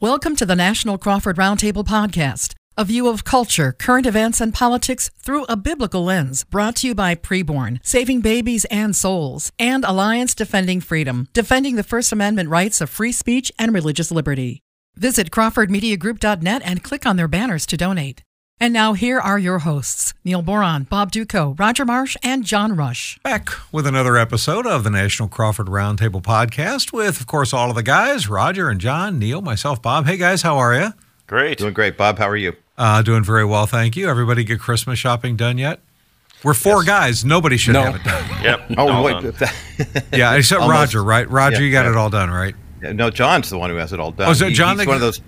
Welcome to the National Crawford Roundtable Podcast, a view of culture, current events, and politics through a biblical lens, brought to you by Preborn, Saving Babies and Souls, and Alliance Defending Freedom, defending the First Amendment rights of free speech and religious liberty. Visit CrawfordMediaGroup.net and click on their banners to donate. And now here are your hosts, Neil Boron, Bob Dutko, Roger Marsh, and John Rush. Back with another episode of the National Crawford Roundtable Podcast with, of course, all of the guys, Roger and John, Neil, myself, Bob. Hey, guys, how are you? Great. Doing great. Bob, how are you? Uh, doing very well, thank you. Everybody get Christmas shopping done yet? We're four yes. guys. Nobody should no. have it done. yep. Oh, wait. yeah, except Roger, right? Roger, yeah, you got yeah. it all done, right? Yeah, no, John's the one who has it all done. Oh, is it John? He, he's one of those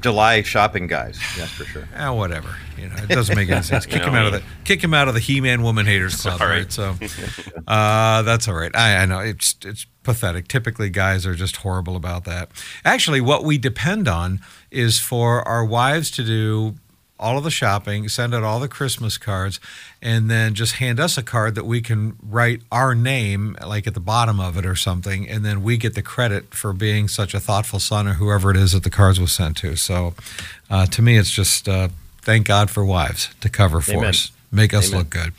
July shopping guys. Yes, for sure. Yeah, whatever. You know, it doesn't make any sense. Kick him out of the kick him out of the He-Man Woman Haters Club, Sorry. right? So uh, that's all right. I, I know it's it's pathetic. Typically, guys are just horrible about that. Actually, what we depend on is for our wives to do all of the shopping, send out all the Christmas cards, and then just hand us a card that we can write our name, like at the bottom of it or something, and then we get the credit for being such a thoughtful son or whoever it is that the cards was sent to. So, uh, to me, it's just uh, thank God for wives to cover for Amen. us, make us Amen. look good.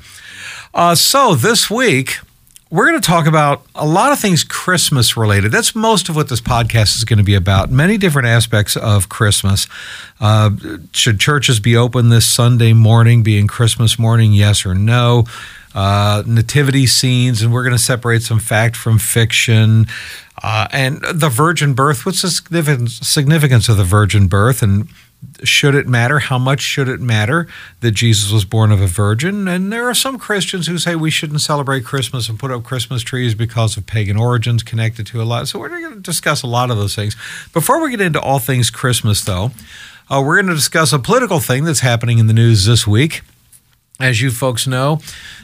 Uh, so this week we're going to talk about a lot of things Christmas related. That's most of what this podcast is going to be about. Many different aspects of Christmas. Uh, should churches be open this Sunday morning, being Christmas morning? Yes or no? Uh, nativity scenes, and we're going to separate some fact from fiction. Uh, and the virgin birth. What's the significance of the virgin birth? And should it matter? How much should it matter that Jesus was born of a virgin? And there are some Christians who say we shouldn't celebrate Christmas and put up Christmas trees because of pagan origins connected to a lot. So we're going to discuss a lot of those things. Before we get into all things Christmas, though, uh, we're going to discuss a political thing that's happening in the news this week. As you folks know,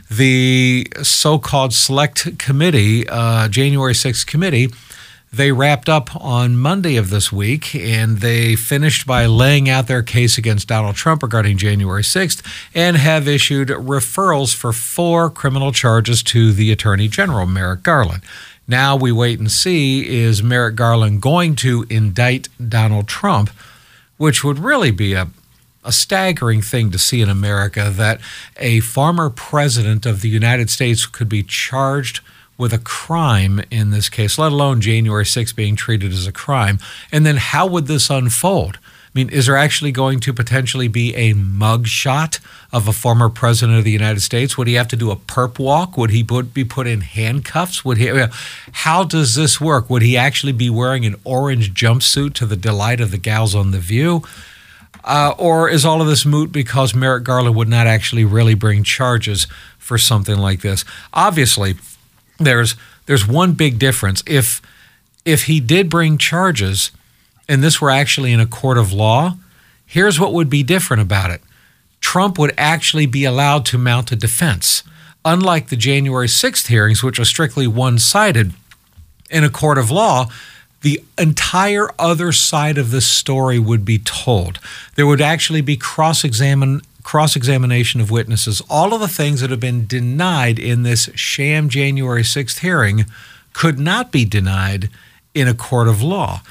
the so called Select Committee, uh, January 6th committee, they wrapped up on Monday of this week and they finished by laying out their case against Donald Trump regarding January 6th and have issued referrals for four criminal charges to the Attorney General, Merrick Garland. Now we wait and see is Merrick Garland going to indict Donald Trump, which would really be a a staggering thing to see in America that a former president of the United States could be charged with a crime in this case, let alone January 6th being treated as a crime. And then how would this unfold? I mean, is there actually going to potentially be a mug shot of a former president of the United States? Would he have to do a perp walk? Would he put, be put in handcuffs? Would he? How does this work? Would he actually be wearing an orange jumpsuit to the delight of the gals on the View? Uh, or is all of this moot because Merrick Garland would not actually really bring charges for something like this? Obviously, there's there's one big difference. If if he did bring charges and this were actually in a court of law, here's what would be different about it. Trump would actually be allowed to mount a defense. Unlike the January 6th hearings, which are strictly one sided, in a court of law, the entire other side of this story would be told. There would actually be cross examination cross examination of witnesses, all of the things that have been denied in this sham January 6th hearing could not be denied in a court of law.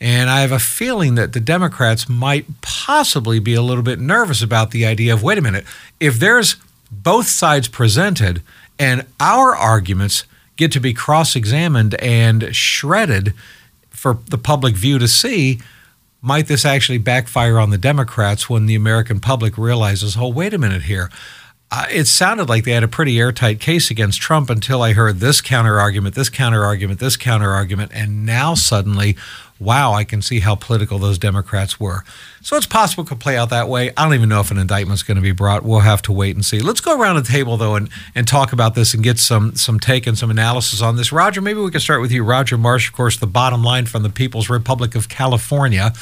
And I have a feeling that the Democrats might possibly be a little bit nervous about the idea of wait a minute, if there's both sides presented and our arguments get to be cross examined and shredded for the public view to see, might this actually backfire on the Democrats when the American public realizes, oh, wait a minute here? Uh, it sounded like they had a pretty airtight case against Trump until I heard this counter argument, this counter argument, this counter argument, and now suddenly, wow, I can see how political those Democrats were. So it's possible it could play out that way. I don't even know if an indictment's going to be brought. We'll have to wait and see. Let's go around the table though and, and talk about this and get some some take and some analysis on this. Roger, maybe we can start with you. Roger Marsh, of course, the bottom line from the People's Republic of California.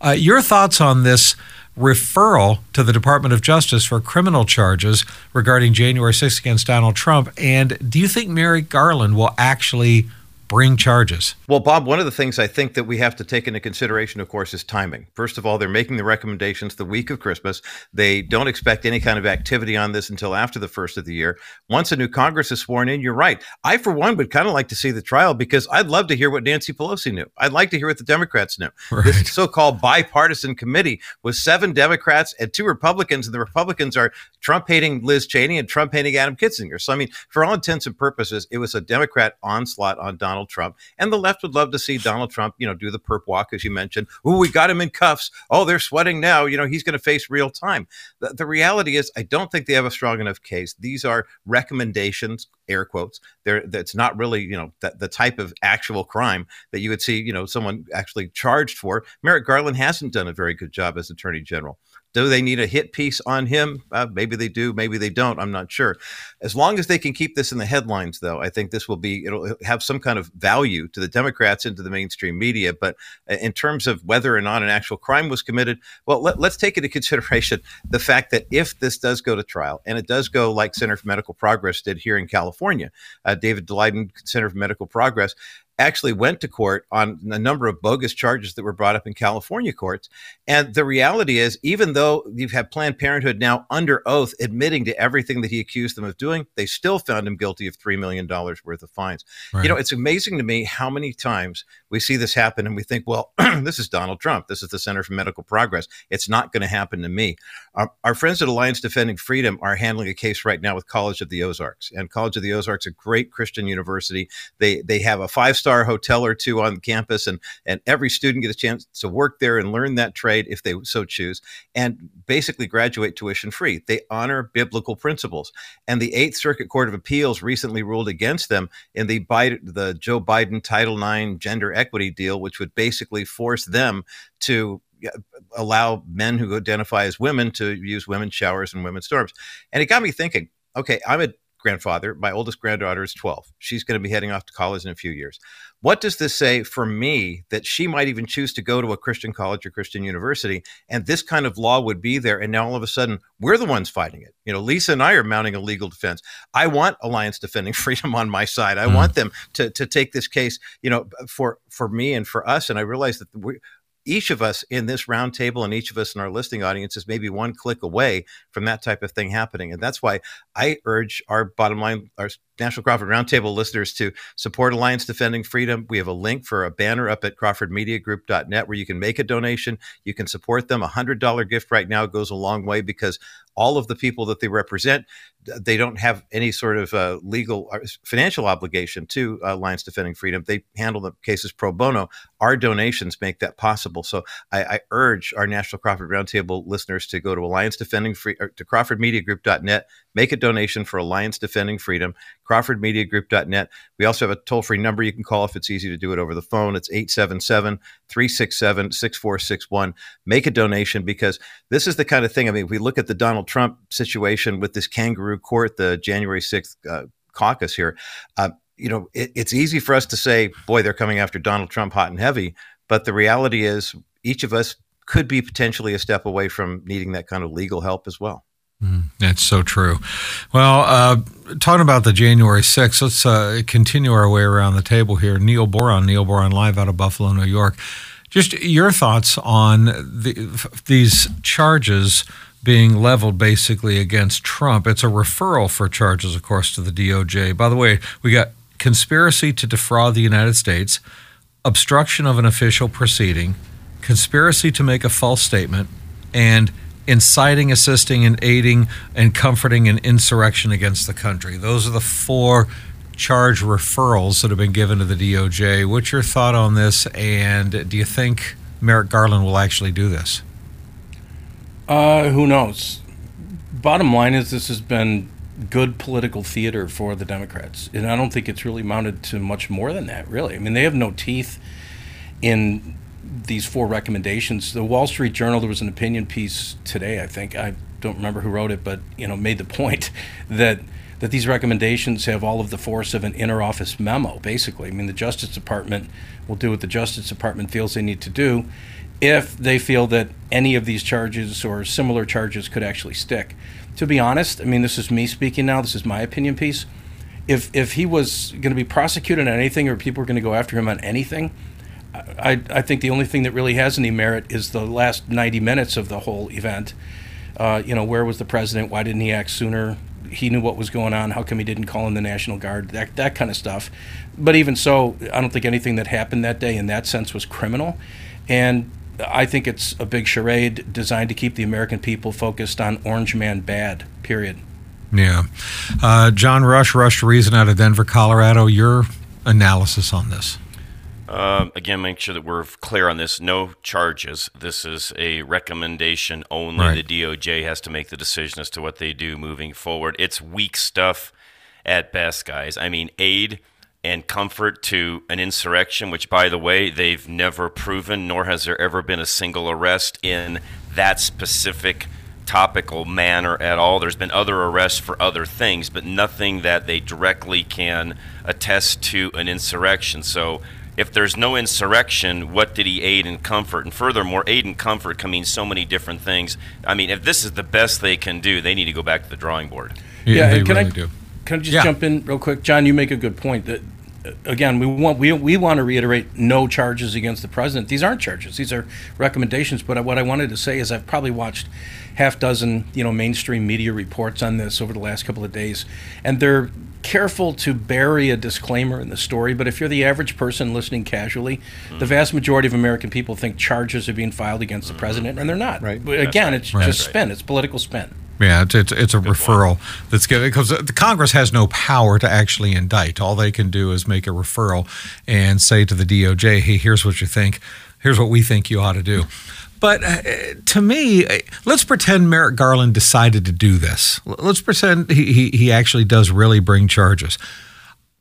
Uh, your thoughts on this referral to the Department of Justice for criminal charges regarding January 6th against Donald Trump? And do you think Merrick Garland will actually bring charges? Well, Bob, one of the things I think that we have to take into consideration, of course, is timing. First of all, they're making the recommendations the week of Christmas. They don't expect any kind of activity on this until after the first of the year. Once a new Congress is sworn in, you're right. I, for one, would kind of like to see the trial because I'd love to hear what Nancy Pelosi knew. I'd like to hear what the Democrats knew. Right. This so called bipartisan committee with seven Democrats and two Republicans, and the Republicans are Trump hating Liz Cheney and Trump hating Adam Kinzinger. So, I mean, for all intents and purposes, it was a Democrat onslaught on Donald Trump. And the left would love to see Donald Trump, you know, do the perp walk, as you mentioned. Oh, we got him in cuffs. Oh, they're sweating now. You know, he's going to face real time. The, the reality is, I don't think they have a strong enough case. These are recommendations, air quotes. They're, that's not really, you know, the, the type of actual crime that you would see, you know, someone actually charged for. Merrick Garland hasn't done a very good job as Attorney General. Do they need a hit piece on him? Uh, maybe they do, maybe they don't. I'm not sure. As long as they can keep this in the headlines, though, I think this will be it'll have some kind of value to the Democrats and to the mainstream media. But uh, in terms of whether or not an actual crime was committed, well, let, us take into consideration the fact that if this does go to trial, and it does go like Center for Medical Progress did here in California, uh, David Daleiden, Center for Medical Progress, actually went to court on a number of bogus charges that were brought up in California courts. And the reality is, even though you've had Planned Parenthood now under oath admitting to everything that he accused them of doing, they still found him guilty of $3 million worth of fines. Right. You know, it's amazing to me how many times we see this happen and we think, well, this is Donald Trump. This is the Center for Medical Progress. It's not going to happen to me. Our, our, friends at Alliance Defending Freedom are handling a case right now with College of the Ozarks. And College of the Ozarks, a great Christian university. They, they have a five star hotel or two on campus, and and every student gets a chance to work there and learn that trade if they so choose, and basically graduate tuition free. They honor biblical principles, and the Eighth Circuit Court of Appeals recently ruled against them in the Biden, the Joe Biden Title IX gender equity deal, which would basically force them to allow men who identify as women to use women's showers and women's dorms. And it got me thinking. Okay, I'm a grandfather. My oldest granddaughter is 12. She's going to be heading off to college in a few years. What does this say for me that she might even choose to go to a Christian college or Christian university? And this kind of law would be there. And now all of a sudden, we're the ones fighting it. You know, Lisa and I are mounting a legal defense. I want Alliance Defending Freedom on my side. I mm. want them to, to take this case, you know, for, for me and for us. And I realize that we, each of us in this roundtable and each of us in our listening audience is maybe one click away from that type of thing happening. And that's why I urge our bottom line, our National Crawford Roundtable listeners to support Alliance Defending Freedom. We have a link for a banner up at crawfordmediagroup.net where you can make a donation. You can support them. A $100 gift right now goes a long way because all of the people that they represent, they don't have any sort of uh, legal uh, financial obligation to uh, Alliance Defending Freedom. They handle the cases pro bono. Our donations make that possible. So I, I urge our National Crawford Roundtable listeners to go to Alliance Defending Free to CrawfordMediaGroup.net, make a donation for Alliance Defending Freedom. CrawfordMediaGroup.net. We also have a toll free number you can call if it's easy to do it over the phone. It's 877 367 6461. Make a donation because this is the kind of thing. I mean, if we look at the Donald Trump situation with this kangaroo court, the January 6th uh, caucus here. Uh, you know, it, it's easy for us to say, boy, they're coming after Donald Trump hot and heavy. But the reality is, each of us could be potentially a step away from needing that kind of legal help as well. Mm, that's so true. Well, uh, talking about the January 6th, let's uh, continue our way around the table here. Neil Boron, Neil Boron Live out of Buffalo, New York. Just your thoughts on the, these charges being leveled basically against Trump. It's a referral for charges, of course, to the DOJ. By the way, we got conspiracy to defraud the United States, obstruction of an official proceeding, conspiracy to make a false statement, and inciting, assisting, and aiding and comforting an insurrection against the country. Those are the four charge referrals that have been given to the DOJ. What's your thought on this? And do you think Merrick Garland will actually do this? Uh, who knows? Bottom line is, this has been good political theater for the Democrats. And I don't think it's really mounted to much more than that, really. I mean, they have no teeth in these four recommendations. The Wall Street Journal, there was an opinion piece today, I think. I don't remember who wrote it, but you know, made the point that that these recommendations have all of the force of an inner office memo, basically. I mean, the Justice Department will do what the Justice Department feels they need to do if they feel that any of these charges or similar charges could actually stick. To be honest, I mean, this is me speaking now, this is my opinion piece if if he was going to be prosecuted on anything or people were going to go after him on anything, I, I think the only thing that really has any merit is the last 90 minutes of the whole event. Uh, you know, where was the president? Why didn't he act sooner? He knew what was going on. How come he didn't call in the National Guard? That, that kind of stuff. But even so, I don't think anything that happened that day in that sense was criminal. And I think it's a big charade designed to keep the American people focused on Orange Man bad, period. Yeah. Uh, John Rush, Rush Reason out of Denver, Colorado. Your analysis on this? Um, again, make sure that we're clear on this. No charges. This is a recommendation only. Right. The DOJ has to make the decision as to what they do moving forward. It's weak stuff at best, guys. I mean, aid and comfort to an insurrection, which, by the way, they've never proven, nor has there ever been a single arrest in that specific topical manner at all. There's been other arrests for other things, but nothing that they directly can attest to an insurrection. So if there's no insurrection, what did he aid and comfort? And furthermore, aid and comfort can mean so many different things. I mean, if this is the best they can do, they need to go back to the drawing board. Yeah, they can really I, do. Can I just Yeah. jump in real quick, John? You make a good point that uh, again we want we we want to reiterate no charges against the president. These aren't charges; these are recommendations. But what I wanted to say is I've probably watched half dozen you know mainstream media reports on this over the last couple of days, and they're careful to bury a disclaimer in the story. But if you're the average person listening casually, the mm. vast majority of American people think charges are being filed against the mm-hmm. president, and they're not. Right. But again, it's Right. just spin. It's political spin. Yeah, it's it's, it's a referral that's given because the Congress has no power to actually indict. All they can do is make a referral and say to the DOJ, "Hey, here's what you think. Here's what we think you ought to do." But uh, to me, uh, let's pretend Merrick Garland decided to do this. Let's pretend he, he, he actually does really bring charges.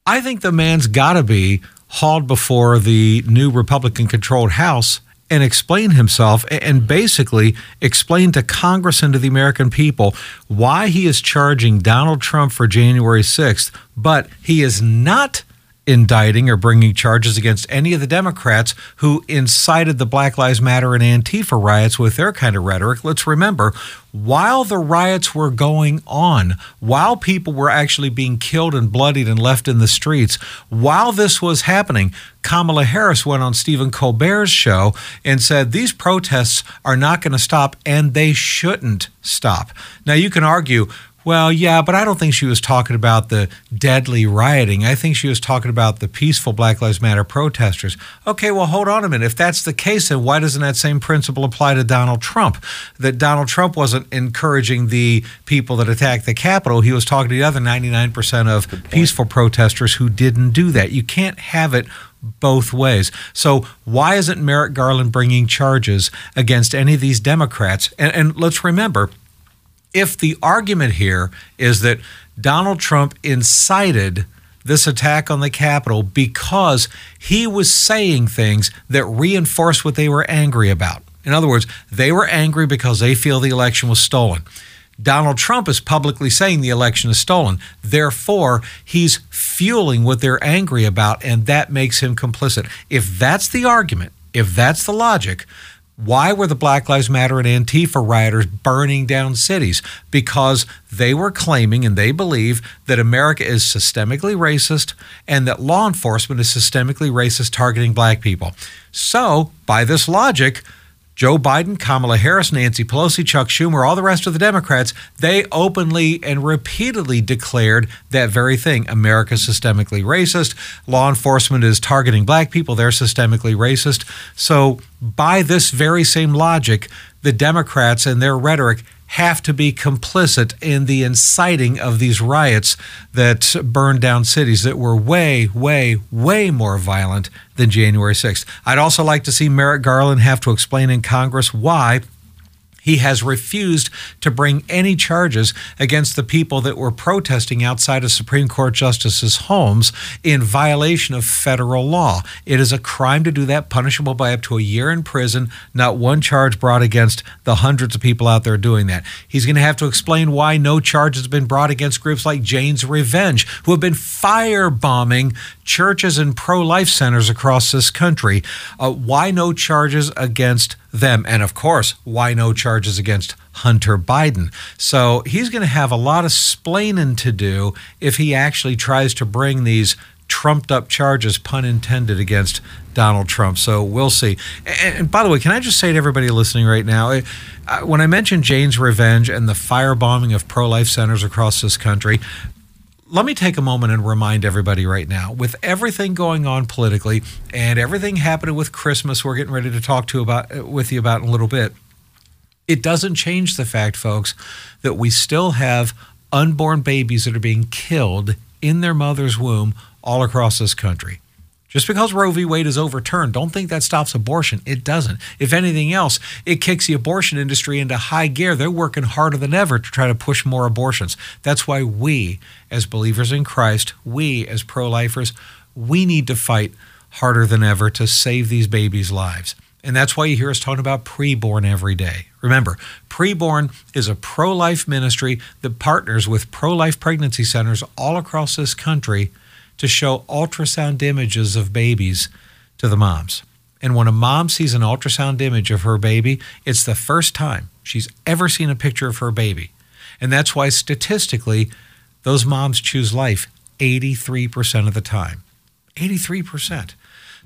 I think the man's got to be hauled before the new Republican controlled House and explain himself and basically explain to Congress and to the American people why he is charging Donald Trump for January 6th, but he is not indicting or bringing charges against any of the Democrats who incited the Black Lives Matter and Antifa riots with their kind of rhetoric. Let's remember, while the riots were going on, while people were actually being killed and bloodied and left in the streets, while this was happening, Kamala Harris went on Stephen Colbert's show and said these protests are not going to stop and they shouldn't stop. Now, you can argue, well, yeah, but I don't think she was talking about the deadly rioting. I think she was talking about the peaceful Black Lives Matter protesters. Okay, well, hold on a minute. If that's the case, then why doesn't that same principle apply to Donald Trump? That Donald Trump wasn't encouraging the people that attacked the Capitol. He was talking to the other 99% of peaceful protesters who didn't do that. You can't have it both ways. So why isn't Merrick Garland bringing charges against any of these Democrats? And, and let's remember, if the argument here is that Donald Trump incited this attack on the Capitol because he was saying things that reinforced what they were angry about. In other words, they were angry because they feel the election was stolen. Donald Trump is publicly saying the election is stolen. Therefore, he's fueling what they're angry about, and that makes him complicit. If that's the argument, if that's the logic, why were the Black Lives Matter and Antifa rioters burning down cities? Because they were claiming and they believe that America is systemically racist and that law enforcement is systemically racist targeting black people. So, by this logic, Joe Biden, Kamala Harris, Nancy Pelosi, Chuck Schumer, all the rest of the Democrats, they openly and repeatedly declared that very thing. America's systemically racist. Law enforcement is targeting black people. They're systemically racist. So, by this very same logic, the Democrats and their rhetoric have to be complicit in the inciting of these riots that burned down cities that were way, way, way more violent than January 6th. I'd also like to see Merrick Garland have to explain in Congress why he has refused to bring any charges against the people that were protesting outside of Supreme Court justices' homes in violation of federal law. It is a crime to do that, punishable by up to a year in prison, not one charge brought against the hundreds of people out there doing that. He's going to have to explain why no charge has been brought against groups like Jane's Revenge, who have been firebombing churches and pro life centers across this country. Uh, why no charges against them? And of course, why no charges? against Hunter Biden. So he's going to have a lot of splaining to do if he actually tries to bring these trumped up charges, pun intended, against Donald Trump. So we'll see. And, by the way, can I just say to everybody listening right now, when I mentioned Jane's Revenge and the firebombing of pro life centers across this country, let me take a moment and remind everybody right now with everything going on politically and everything happening with Christmas, we're getting ready to talk to about uh, with you about in a little bit. It doesn't change the fact, folks, that we still have unborn babies that are being killed in their mother's womb all across this country. Just because Roe v. Wade is overturned, don't think that stops abortion. It doesn't. If anything else, it kicks the abortion industry into high gear. They're working harder than ever to try to push more abortions. That's why we, as believers in Christ, we, as pro lifers, we need to fight harder than ever to save these babies' lives. And that's why you hear us talking about preborn every day. Remember, preborn is a pro life ministry that partners with pro life pregnancy centers all across this country to show ultrasound images of babies to the moms. And when a mom sees an ultrasound image of her baby, it's the first time she's ever seen a picture of her baby. And that's why statistically, those moms choose life 83% of the time. 83%.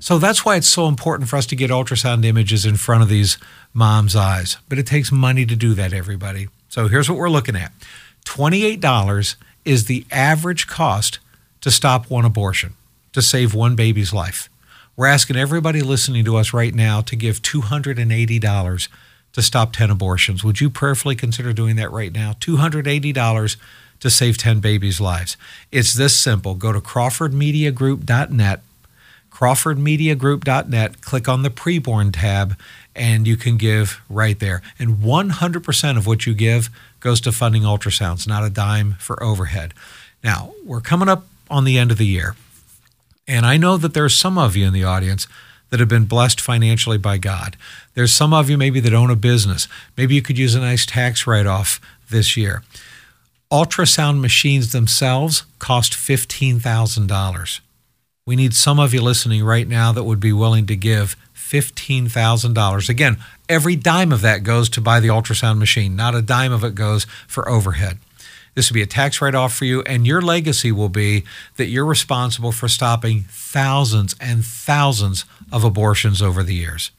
So that's why it's so important for us to get ultrasound images in front of these moms' eyes. But it takes money to do that, everybody. So here's what we're looking at $28 is the average cost to stop one abortion, to save one baby's life. We're asking everybody listening to us right now to give $280 to stop 10 abortions. Would you prayerfully consider doing that right now? $280 to save 10 babies' lives. It's this simple. Go to crawfordmediagroup.net, crawfordmediagroup.net, click on the preborn tab, and you can give right there. And 100% of what you give goes to funding ultrasounds, not a dime for overhead. Now, we're coming up on the end of the year. And I know that there are some of you in the audience that have been blessed financially by God. There's some of you maybe that own a business. Maybe you could use a nice tax write off this year. Ultrasound machines themselves cost $15,000. We need some of you listening right now that would be willing to give $15,000. Again, every dime of that goes to buy the ultrasound machine, not a dime of it goes for overhead. This will be a tax write off for you, and your legacy will be that you're responsible for stopping thousands and thousands of abortions over the years.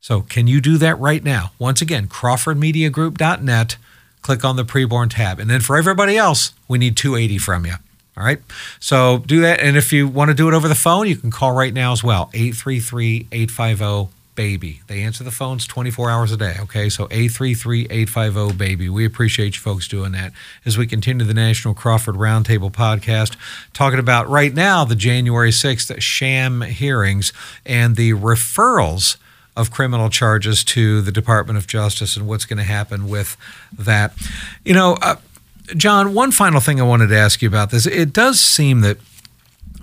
So, can you do that right now? Once again, CrawfordMediaGroup.net. Click on the preborn tab. And then for everybody else, we need 280 from you. All right. So do that. And if you want to do it over the phone, you can call right now as well 833 850 baby. They answer the phones 24 hours a day. Okay, so 833-850 baby. We appreciate you folks doing that as we continue the National Crawford Roundtable podcast, talking about right now the January 6th sham hearings and the referrals of criminal charges to the Department of Justice and what's going to happen with that. You know, uh, John, one final thing I wanted to ask you about this. It does seem that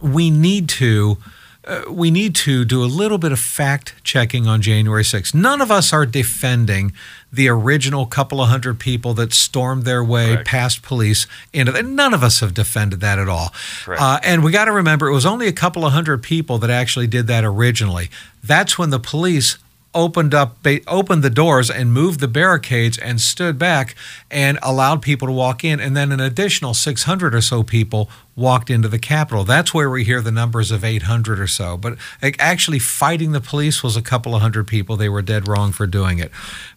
we need to uh, we need to do a little bit of fact checking on January 6th. None of us are defending the original couple of hundred people that stormed their way Correct. past police into that. None of us have defended that at all. Uh, and we got to remember, it was only a couple of hundred people that actually did that originally. That's when the police opened up opened the doors and moved the barricades and stood back and allowed people to walk in. And then an additional 600 or so people walked into the capitol. That's where we hear the numbers of 800 or so. But actually fighting the police was a couple of hundred people. They were dead wrong for doing it.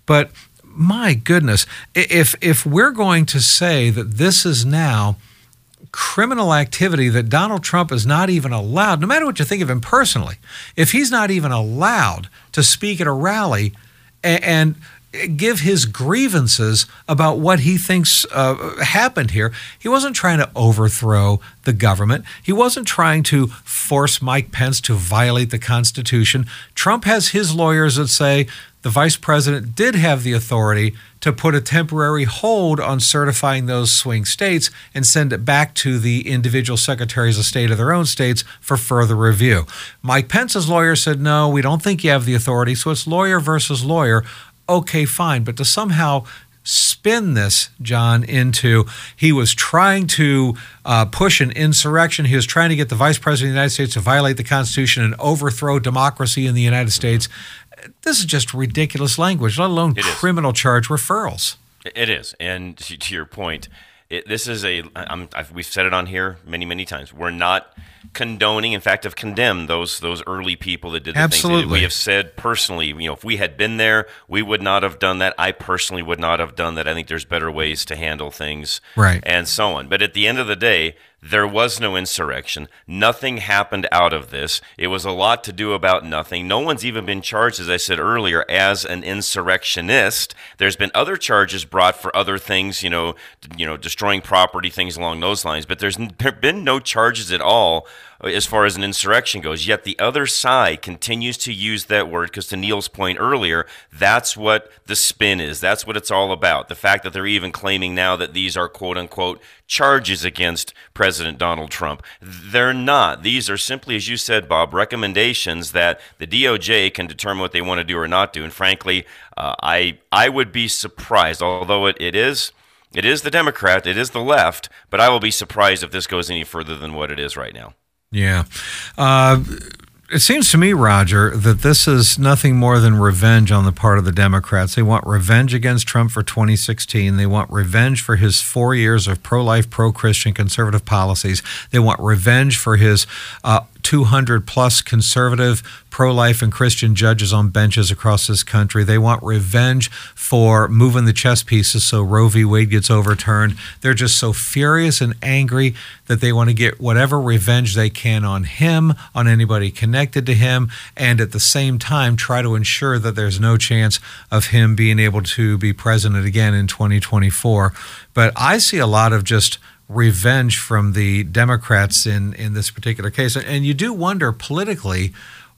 But my goodness if if we're going to say that this is now criminal activity that Donald Trump is not even allowed, no matter what you think of him personally, if he's not even allowed to speak at a rally and, give his grievances about what he thinks uh, happened here. He wasn't trying to overthrow the government. He wasn't trying to force Mike Pence to violate the Constitution. Trump has his lawyers that say the vice president did have the authority to put a temporary hold on certifying those swing states and send it back to the individual secretaries of state of their own states for further review. Mike Pence's lawyer said, no, we don't think you have the authority. So it's lawyer versus lawyer. Okay, fine. But to somehow spin this, John, into he was trying to uh, push an insurrection. He was trying to get the vice president of the United States to violate the Constitution and overthrow democracy in the United States this is just ridiculous language, let alone It is. criminal charge referrals. It is, and to your point, it, this is a. I'm, I've, we've said it on here many, many times. We're not condoning. In fact, have condemned those those early people that did the things. did. Absolutely. We have said personally, you know, if we had been there, we would not have done that. I personally would not have done that. I think there's better ways to handle things, Right. and so on. But at the end of the day, there was no insurrection. Nothing happened out of this. It was a lot to do about nothing. No one's even been charged, as I said earlier, as an insurrectionist. There's been other charges brought for other things, you know, you know, destroying property, things along those lines. But there's been no charges at all as far as an insurrection goes. Yet the other side continues to use that word because, to Neil's point earlier, that's what the spin is. That's what it's all about. The fact that they're even claiming now that these are quote unquote charges against President Donald Trump. They're not. These are simply, as you said, Bob, recommendations that the DOJ can determine what they want to do or not do. And frankly, uh, I I would be surprised, although it, it is. It is the Democrat, it is the left, but I will be surprised if this goes any further than what it is right now. Yeah. Uh, it seems to me, Roger, that this is nothing more than revenge on the part of the Democrats. They want revenge against Trump for 2016. They want revenge for his four years of pro life, pro Christian conservative policies. They want revenge for his uh, 200 plus conservative, pro life, and Christian judges on benches across this country. They want revenge for moving the chess pieces so Roe v. Wade gets overturned. They're just so furious and angry that they want to get whatever revenge they can on him, on anybody connected to him, and at the same time try to ensure that there's no chance of him being able to be president again in 2024. But I see a lot of just revenge from the Democrats in, in this particular case. And you do wonder politically,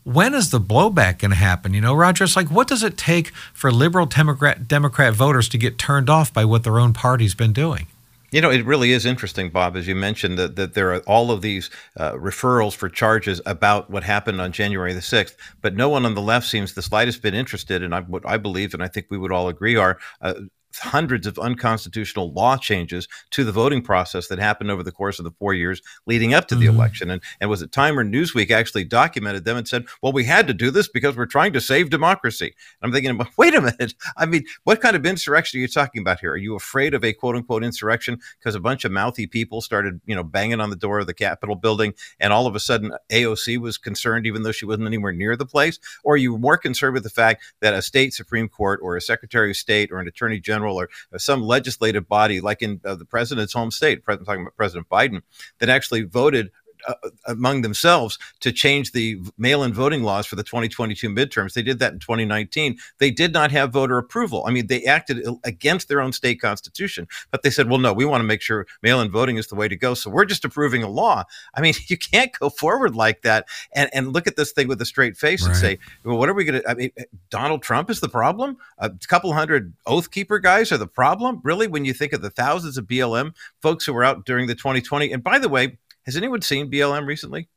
when is the blowback going to happen? You know, Roger, it's like, what does it take for liberal Democrat, Democrat voters to get turned off by what their own party's been doing? You know, it really is interesting, Bob, as you mentioned that, that there are all of these uh, referrals for charges about what happened on January the 6th, but no one on the left seems the slightest bit interested. And I, what I believe, and I think we would all agree, are uh, hundreds of unconstitutional law changes to the voting process that happened over the course of the four years leading up to the Mhm. election. And, and was it Time or Newsweek actually documented them and said, well, we had to do this because we're trying to save democracy. And I'm thinking, wait a minute. I mean, what kind of insurrection are you talking about here? Are you afraid of a quote unquote insurrection because a bunch of mouthy people started, you know, banging on the door of the Capitol building and all of a sudden AOC was concerned even though she wasn't anywhere near the place? Or are you more concerned with the fact that a state Supreme Court or a Secretary of State or an Attorney General or some legislative body, like in uh, the president's home state, I'm talking about President Biden, that actually voted uh, among themselves to change the mail-in voting laws for the 2022 midterms. They did that in 2019. They did not have voter approval. I mean, they acted against their own state constitution, but they said, "Well, no, we want to make sure mail-in voting is the way to go, so we're just approving a law." I mean, you can't go forward like that and and look at this thing with a straight face and say, "Well, what are we going to?" I mean, Donald Trump is the problem. A couple hundred Oath Keeper guys are the problem, really. When you think of the thousands of BLM folks who were out during the 2020, and by the way, has anyone seen BLM recently?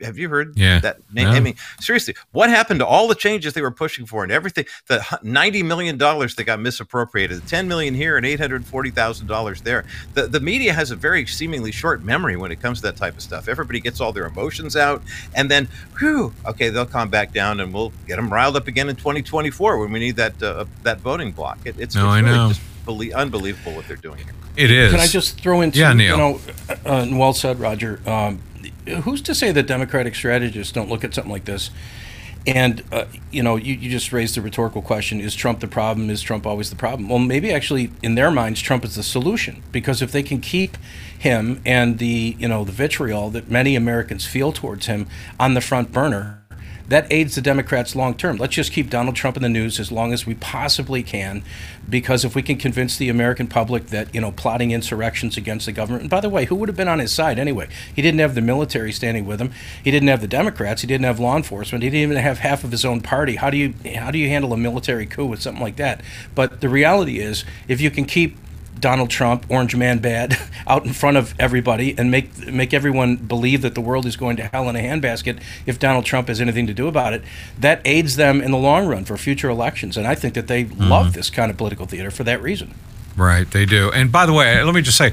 Have, you heard Yeah. that name? No. I mean, seriously, what happened to all the changes they were pushing for and everything? The ninety million dollars that got misappropriated, ten million here and eight hundred forty thousand dollars there. The the media has a very seemingly short memory when it comes to that type of stuff. Everybody gets all their emotions out, and then, whew, okay, they'll calm back down, and we'll get them riled up again in twenty twenty four when we need that uh, that voting block. It, it's, No, it's I really know. just belie- unbelievable what they're doing here. It is. Can I just throw in, Yeah, Neil. you know, uh, well said, Roger. Um, who's to say that Democratic strategists don't look at something like this? And, uh, you know, you, you just raised the rhetorical question is Trump the problem? Is Trump always the problem? Well, maybe actually, in their minds, Trump is the solution. Because if they can keep him and the, you know, the vitriol that many Americans feel towards him on the front burner, that aids the Democrats long term. Let's just keep Donald Trump in the news as long as we possibly can, because if we can convince the American public that you know plotting insurrections against the government, and by the way, who would have been on his side anyway? He didn't have the military standing with him. He didn't have the Democrats. He didn't have law enforcement. He didn't even have half of his own party. How do you how do you handle a military coup with something like that? But the reality is, if you can keep Donald Trump, Orange Man bad, out in front of everybody and make make everyone believe that the world is going to hell in a handbasket if Donald Trump has anything to do about it. That aids them in the long run for future elections, and I think that they love mm-hmm. this kind of political theater for that reason. Right, they do. And by the way, let me just say,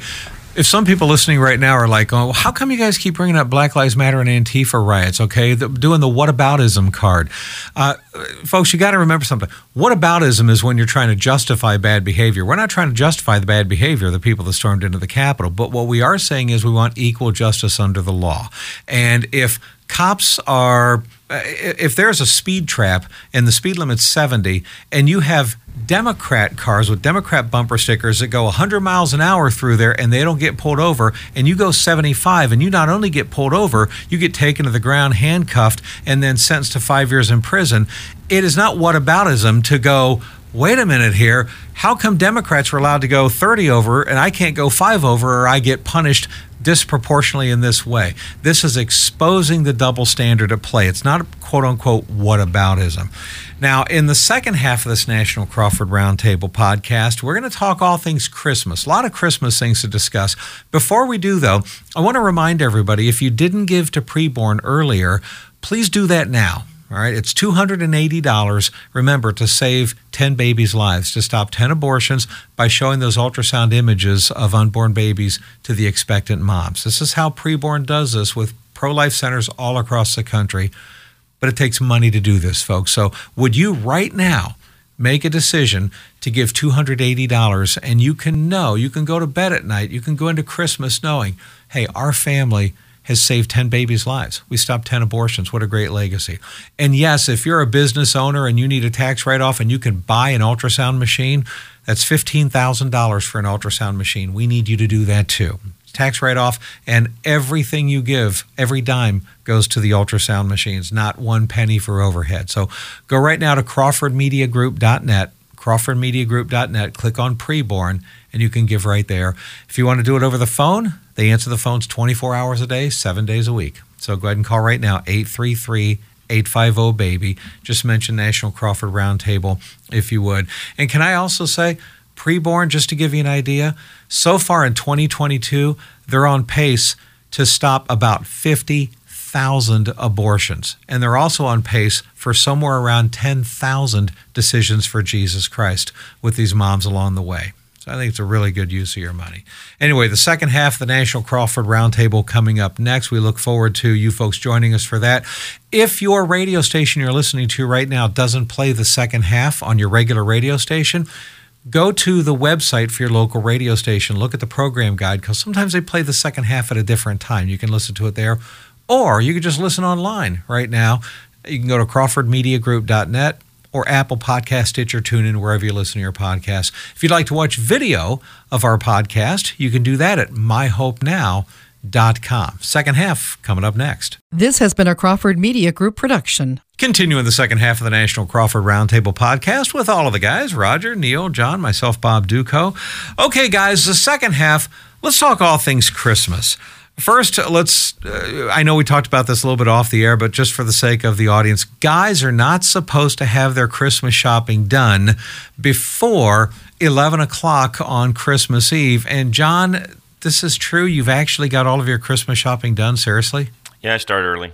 if some people listening right now are like, oh, how come you guys keep bringing up Black Lives Matter and Antifa riots? Okay, the, doing the whataboutism card. Uh, folks, you got to remember something. Whataboutism is when you're trying to justify bad behavior. We're not trying to justify the bad behavior of the people that stormed into the Capitol, but what we are saying is we want equal justice under the law. And if cops are Uh, if there's a speed trap and the speed limit's 70 and you have Democrat cars with Democrat bumper stickers that go 100 miles an hour through there and they don't get pulled over, and you go 75 and you not only get pulled over, you get taken to the ground, handcuffed, and then sentenced to five years in prison. It is not whataboutism to go, wait a minute here, how come Democrats are allowed to go 30 over and I can't go five over or I get punished disproportionately in this way? This is exposing the double standard at play. It's not a quote unquote whataboutism. Now, in the second half of this National Crawford Roundtable podcast, we're going to talk all things Christmas. A lot of Christmas things to discuss. Before we do, though, I want to remind everybody if you didn't give to preborn earlier, please do that now. All right, it's $280. Remember to save 10 babies' lives, to stop 10 abortions by showing those ultrasound images of unborn babies to the expectant moms. This is how preborn does this with pro life centers all across the country. But it takes money to do this, folks. So, would you right now make a decision to give $280 and you can know, you can go to bed at night, you can go into Christmas knowing, hey, our family has saved 10 babies' lives. We stopped 10 abortions. What a great legacy. And yes, if you're a business owner and you need a tax write off and you can buy an ultrasound machine, that's $15,000 for an ultrasound machine. We need you to do that too. Tax write off, and everything you give, every dime goes to the ultrasound machines, not one penny for overhead. So go right now to CrawfordMediaGroup.net, CrawfordMediaGroup.net, click on preborn, and you can give right there. If you want to do it over the phone, they answer the phones 24 hours a day, seven days a week. So go ahead and call right now, 833 850 BABY. Just mention National Crawford Roundtable if you would. And can I also say, preborn, just to give you an idea, so far in 2022, they're on pace to stop about 50,000 abortions. And they're also on pace for somewhere around 10,000 decisions for Jesus Christ with these moms along the way. So I think it's a really good use of your money. Anyway, the second half of the National Crawford Roundtable coming up next. We look forward to you folks joining us for that. If your radio station you're listening to right now doesn't play the second half on your regular radio station, go to the website for your local radio station. Look at the program guide because sometimes they play the second half at a different time. You can listen to it there, or you can just listen online right now. You can go to crawfordmediagroup.net or Apple Podcast, Stitcher, TuneIn, wherever you listen to your podcast. If you'd like to watch video of our podcast, you can do that at myhopenow.com. Second half coming up next. This has been a Crawford Media Group production. Continuing the second half of the National Crawford Roundtable podcast with all of the guys Roger, Neil, John, myself, Bob Dutko. Okay, guys, the second half, let's talk all things Christmas. First, let's. Uh, I know we talked about this a little bit off the air, but just for the sake of the audience, guys are not supposed to have their Christmas shopping done before 11 o'clock on Christmas Eve. And, John, this is true. You've actually got all of your Christmas shopping done, seriously? Yeah, I start early.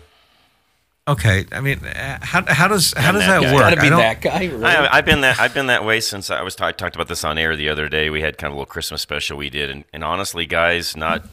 Okay, I mean, uh, how, how does how does that, that work? Gotta be I don't- that guy. Really? I, I've been that I've been that way since I was I talked about this on air the other day. We had kind of a little Christmas special we did, and, and honestly, guys, not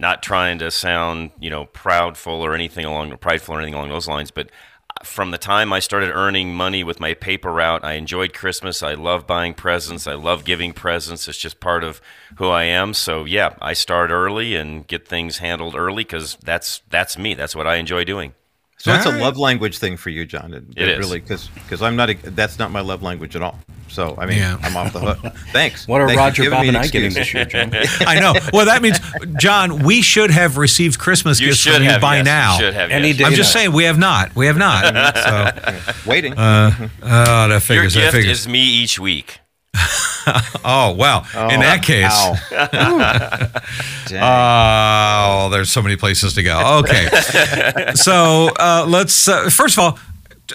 not trying to sound you know proudful or anything along prideful or anything along those lines, but uh, from the time I started earning money with my paper route, I enjoyed Christmas. I love buying presents. I love giving presents. It's just part of who I am. So yeah, I start early and get things handled early because that's that's me. That's what I enjoy doing. So it's a love language thing for you, John. It, It is. really because because I'm not. A, that's not my love language at all. So I mean, Yeah. I'm off the hook. Thanks. what are Thank you for Roger, giving Bob, and I getting this year, John? I know. Well, that means, John, we should have received Christmas You gifts should from you by yes. now. You should have Any yes. day. I'm You just saying we have not. We have not. so, Waiting. Uh, mm-hmm. oh, that Your figures. That gift figures. is me each week. oh, well. In that case, oh, there's so many places to go. Okay. so uh, let's, uh, first of all,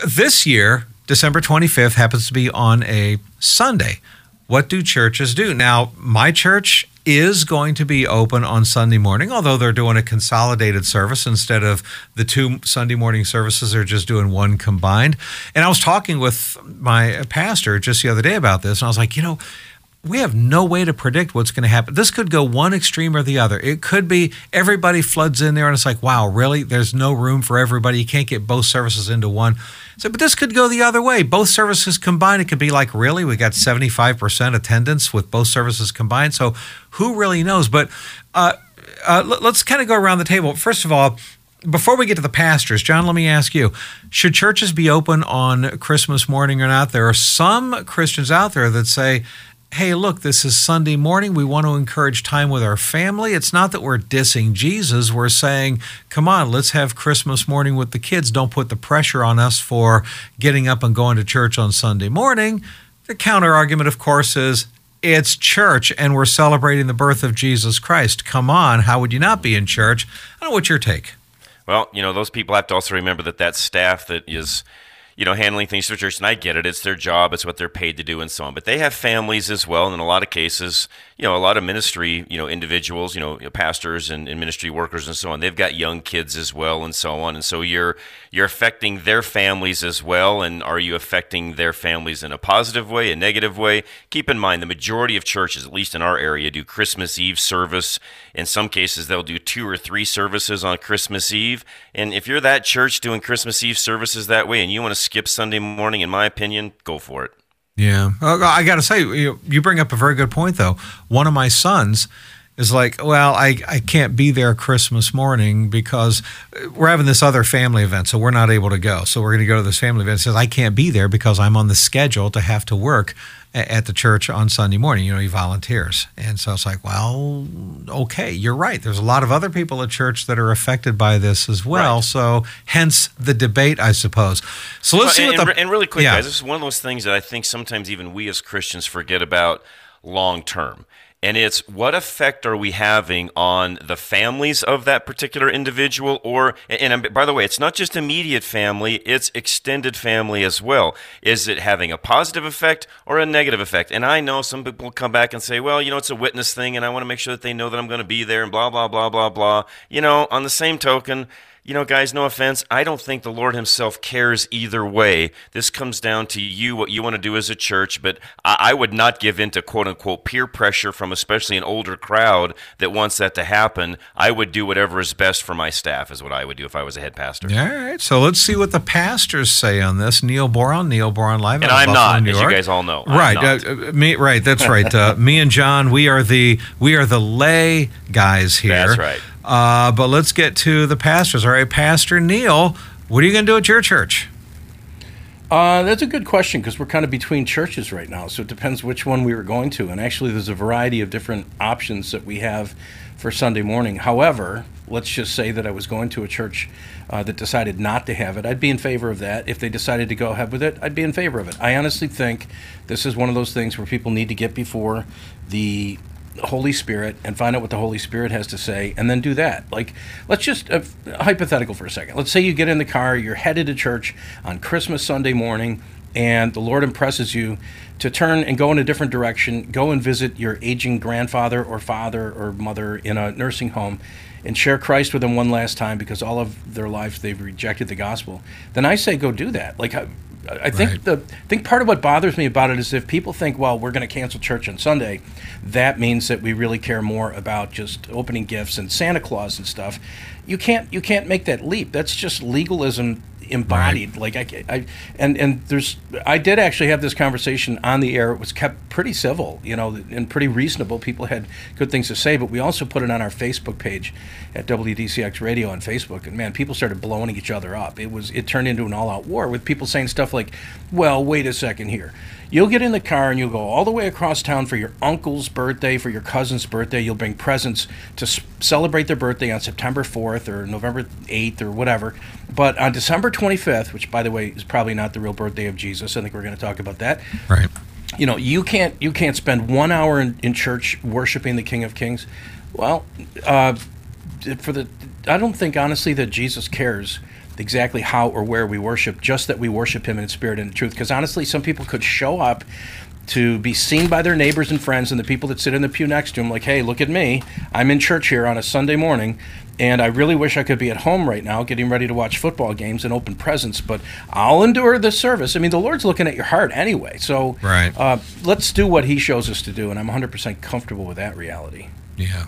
this year, December 25th happens to be on a Sunday. What do churches do? Now, my church is going to be open on Sunday morning, although they're doing a consolidated service instead of the two Sunday morning services, they're just doing one combined. And I was talking with my pastor just the other day about this, and I was like, you know, we have no way to predict what's going to happen. This could go one extreme or the other. It could be everybody floods in there and it's like, wow, really? There's no room for everybody. You can't get both services into one. So, but this could go the other way. Both services combined, it could be like, really? We got 75% attendance with both services combined. So who really knows? But uh, uh, let's kind of go around the table. First of all, before we get to the pastors, John, let me ask you should churches be open on Christmas morning or not? There are some Christians out there that say, hey, look, this is Sunday morning. We want to encourage time with our family. It's not that we're dissing Jesus. We're saying, come on, let's have Christmas morning with the kids. Don't put the pressure on us for getting up and going to church on Sunday morning. The counter argument, of course, is it's church and we're celebrating the birth of Jesus Christ. Come on, how would you not be in church? I don't know what's your take. Well, you know, those people have to also remember that that staff that is you know, handling things for church. And I get it; it's their job, it's what they're paid to do, and so on. But they have families as well, and in a lot of cases, you know, a lot of ministry, you know, individuals, you know, pastors and, and ministry workers and so on. They've got young kids as well, and so on. And so you're you're affecting their families as well. And are you affecting their families in a positive way, a negative way? Keep in mind, the majority of churches, at least in our area, do Christmas Eve service. In some cases, they'll do two or three services on Christmas Eve. And if you're that church doing Christmas Eve services that way, and you want to skip Sunday morning, in my opinion, go for it. Yeah, uh, I got to say, you bring up a very good point, though. One of my sons is like, well, I, I can't be there Christmas morning because uh, we're having this other family event, so we're not able to go. So we're going to go to this family event. He says, I can't be there because I'm on the schedule to have to work at the church on Sunday morning. You know, he volunteers. And so it's like, well, okay, you're right. There's a lot of other people at church that are affected by this as well. Right. So hence the debate, I suppose. So let's well, see and, what the. And really quick, yeah. guys, this is one of those things that I think sometimes even we as Christians forget about long term and it's what effect are we having on the families of that particular individual? Or and um, by the way it's not just immediate family it's extended family as well. Is it having a positive effect or a negative effect? And i know some people come back and say well you know it's a witness thing and i want to make sure that they know that i'm going to be there and blah blah blah blah blah. You know on the same token you know, guys, no offense. I don't think the Lord Himself cares either way. This comes down to you, what you want to do as a church. But I, I would not give in to quote unquote peer pressure from especially an older crowd that wants that to happen. I would do whatever is best for my staff, is what I would do if I was a head pastor. All right. So let's see what the pastors say on this. Neil Boron, Neil Boron Live. And I'm Buffalo, not, as you guys all know. right. Uh, me, right. That's right. Uh, me and John, we are the we are the lay guys here. That's right. Uh, but let's get to the pastors. All right, Pastor Neil, what are you going to do at your church? Uh, that's a good question because we're kind of between churches right now. So it depends which one we were going to. And actually, there's a variety of different options that we have for Sunday morning. However, let's just say that I was going to a church uh, that decided not to have it. I'd be in favor of that. If they decided to go ahead with it, I'd be in favor of it. I honestly think this is one of those things where people need to get before the Holy Spirit and find out what the Holy Spirit has to say and then do that. Like, let's just, uh, hypothetical for a second. Let's say you get in the car, you're headed to church on Christmas Sunday morning, and the Lord impresses you to turn and go in a different direction, go and visit your aging grandfather or father or mother in a nursing home and share Christ with them one last time because all of their life they've rejected the gospel, then I say go do that. Like I think right. the I think part of what bothers me about it is if people think, well, we're going to cancel church on Sunday, that means that we really care more about just opening gifts and Santa Claus and stuff. You can't you can't make that leap. That's just legalism embodied. Right. Like I, I, and and there's I did actually have this conversation on the air. It was kept pretty civil, you know, and pretty reasonable. People had good things to say, but we also put it on our Facebook page at WDCX Radio on Facebook, and man, people started blowing each other up. It was it turned into an all-out war with people saying stuff like, "Well, wait a second here." You'll get in the car and you'll go all the way across town for your uncle's birthday, for your cousin's birthday. You'll bring presents to s- celebrate their birthday on September 4th or November 8th or whatever. But on December 25th, which by the way is probably not the real birthday of Jesus, I think we're going to talk about that. Right. You know, you can't you can't spend one hour in, in church worshiping the King of Kings. Well, uh, for the I don't think honestly that Jesus cares exactly how or where we worship, just that we worship Him in spirit and in truth. Because honestly, some people could show up to be seen by their neighbors and friends and the people that sit in the pew next to them, like, hey, look at me. I'm in church here on a Sunday morning, and I really wish I could be at home right now getting ready to watch football games and open presents, but I'll endure the service. I mean, the Lord's looking at your heart anyway. So right. uh, let's do what He shows us to do, and I'm 100% comfortable with that reality. Yeah.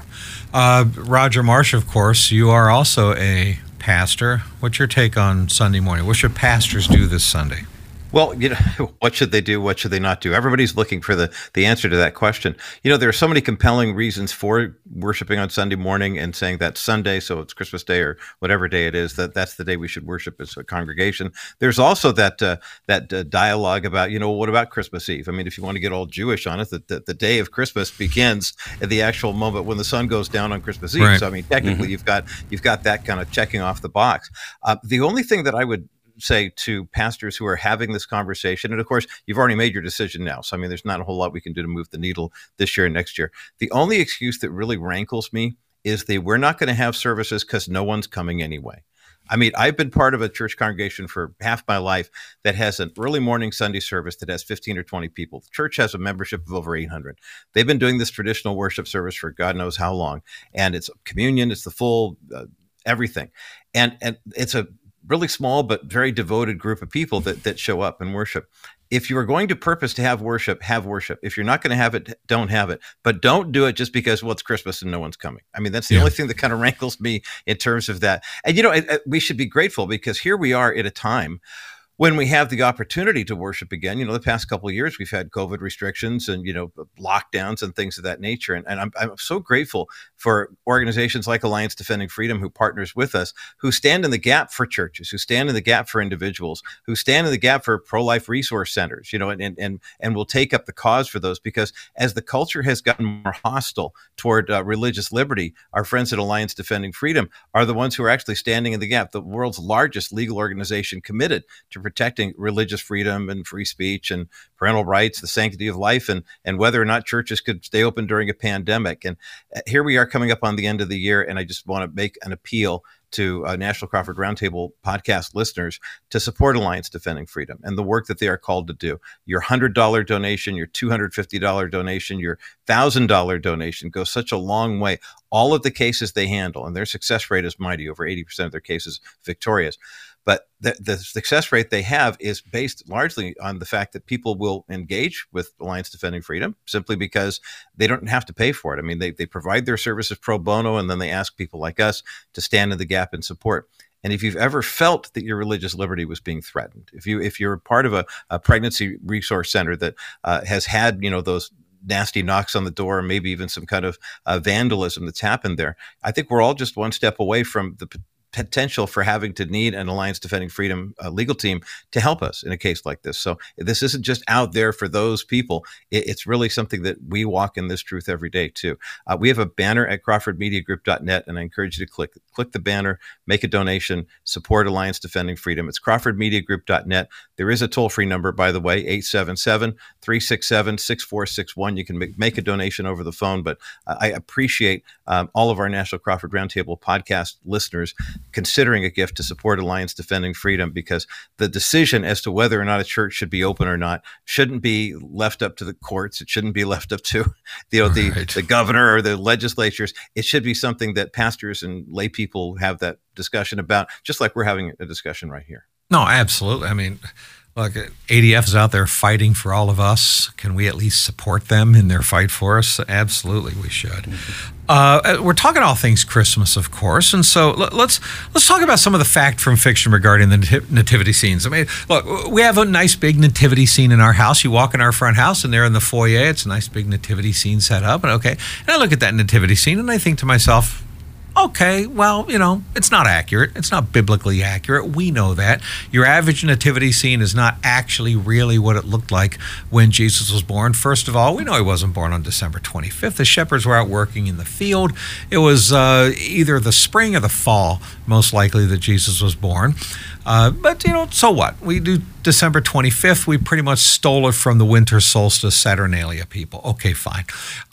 Uh, Roger Marsh, of course, you are also a pastor. What's your take on Sunday morning? What should pastors do this Sunday? Well, you know, what should they do? What should they not do? Everybody's looking for the, the answer to that question. You know, there are so many compelling reasons for worshiping on Sunday morning and saying that Sunday, so it's Christmas Day or whatever day it is, that that's the day we should worship as a congregation. There's also that uh, that uh, dialogue about, you know, what about Christmas Eve? I mean, if you want to get all Jewish on it, the, the, the day of Christmas begins at the actual moment when the sun goes down on Christmas Eve. Right. So, I mean, technically, mm-hmm. you've got you've got that kind of checking off the box. Uh, the only thing that I would say to pastors who are having this conversation, and of course, you've already made your decision now. So, I mean, there's not a whole lot we can do to move the needle this year and next year. The only excuse that really rankles me is the we're not going to have services because no one's coming anyway. I mean, I've been part of a church congregation for half my life that has an early morning Sunday service that has 15 or 20 people. The church has a membership of over 800. They've been doing this traditional worship service for God knows how long. And it's communion, it's the full uh, everything. And, and it's a really small but very devoted group of people that that show up and worship. If you are going to purpose to have worship, have worship. If you're not going to have it, don't have it. But don't do it just because well it's Christmas and no one's coming. I mean that's the yeah. only thing that kind of rankles me in terms of that. And you know we should be grateful because here we are at a time when we have the opportunity to worship again, you know, the past couple of years we've had COVID restrictions and you know lockdowns and things of that nature, and, and I'm I'm so grateful for organizations like Alliance Defending Freedom who partners with us, who stand in the gap for churches, who stand in the gap for individuals, who stand in the gap for pro-life resource centers, you know, and and and will take up the cause for those. Because as the culture has gotten more hostile toward uh, religious liberty, our friends at Alliance Defending Freedom are the ones who are actually standing in the gap, the world's largest legal organization committed to protecting religious freedom and free speech and parental rights, the sanctity of life, and and whether or not churches could stay open during a pandemic. And uh, here we are coming up on the end of the year, and I just want to make an appeal to uh, National Crawford Roundtable podcast listeners to support Alliance Defending Freedom and the work that they are called to do. Your $100 donation, your $250 donation, your $1,000 donation goes such a long way. All of the cases they handle, and their success rate is mighty, over 80% of their cases victorious. But the, the, success rate they have is based largely on the fact that people will engage with Alliance Defending Freedom simply because they don't have to pay for it. I mean, they, they provide their services pro bono and then they ask people like us to stand in the gap and support. And if you've ever felt that your religious liberty was being threatened, if you if you're part of a, a pregnancy resource center that uh, has had you know those nasty knocks on the door, maybe even some kind of uh, vandalism that's happened there. I think we're all just one step away from the potential for having to need an Alliance Defending Freedom uh, legal team to help us in a case like this. So this isn't just out there for those people. It, it's really something that we walk in this truth every day too. Uh, we have a banner at CrawfordMediaGroup.net, and I encourage you to click click the banner, make a donation, support Alliance Defending Freedom. It's CrawfordMediaGroup.net. There is a toll free number, by the way, 877 367 6461. You can make, a donation over the phone, but I appreciate um, all of our National Crawford Roundtable podcast listeners considering a gift to support Alliance Defending Freedom because the decision as to whether or not a church should be open or not shouldn't be left up to the courts. It shouldn't be left up to you know the, right. the governor or the legislatures. It should be something that pastors and lay people have that discussion about, just like we're having a discussion right here. No, absolutely. I mean, Look, ADF is out there fighting for all of us. Can we at least support them in their fight for us? Absolutely, we should. Uh, we're talking all things Christmas, of course, and so let's let's talk about some of the fact from fiction regarding the nativity scenes. I mean, look, we have a nice big nativity scene in our house. You walk in our front house, and there in the foyer, it's a nice big nativity scene set up. And okay, and I look at that nativity scene, and I think to myself, okay, well, you know, it's not accurate. It's not biblically accurate. We know that. Your average nativity scene is not actually really what it looked like when Jesus was born. First of all, we know he wasn't born on December 25th. The shepherds were out working in the field. It was uh, either the spring or the fall, most likely, that Jesus was born. Uh, but, you know, so what? We do December 25th. We pretty much stole it from the winter solstice Saturnalia people. Okay, fine.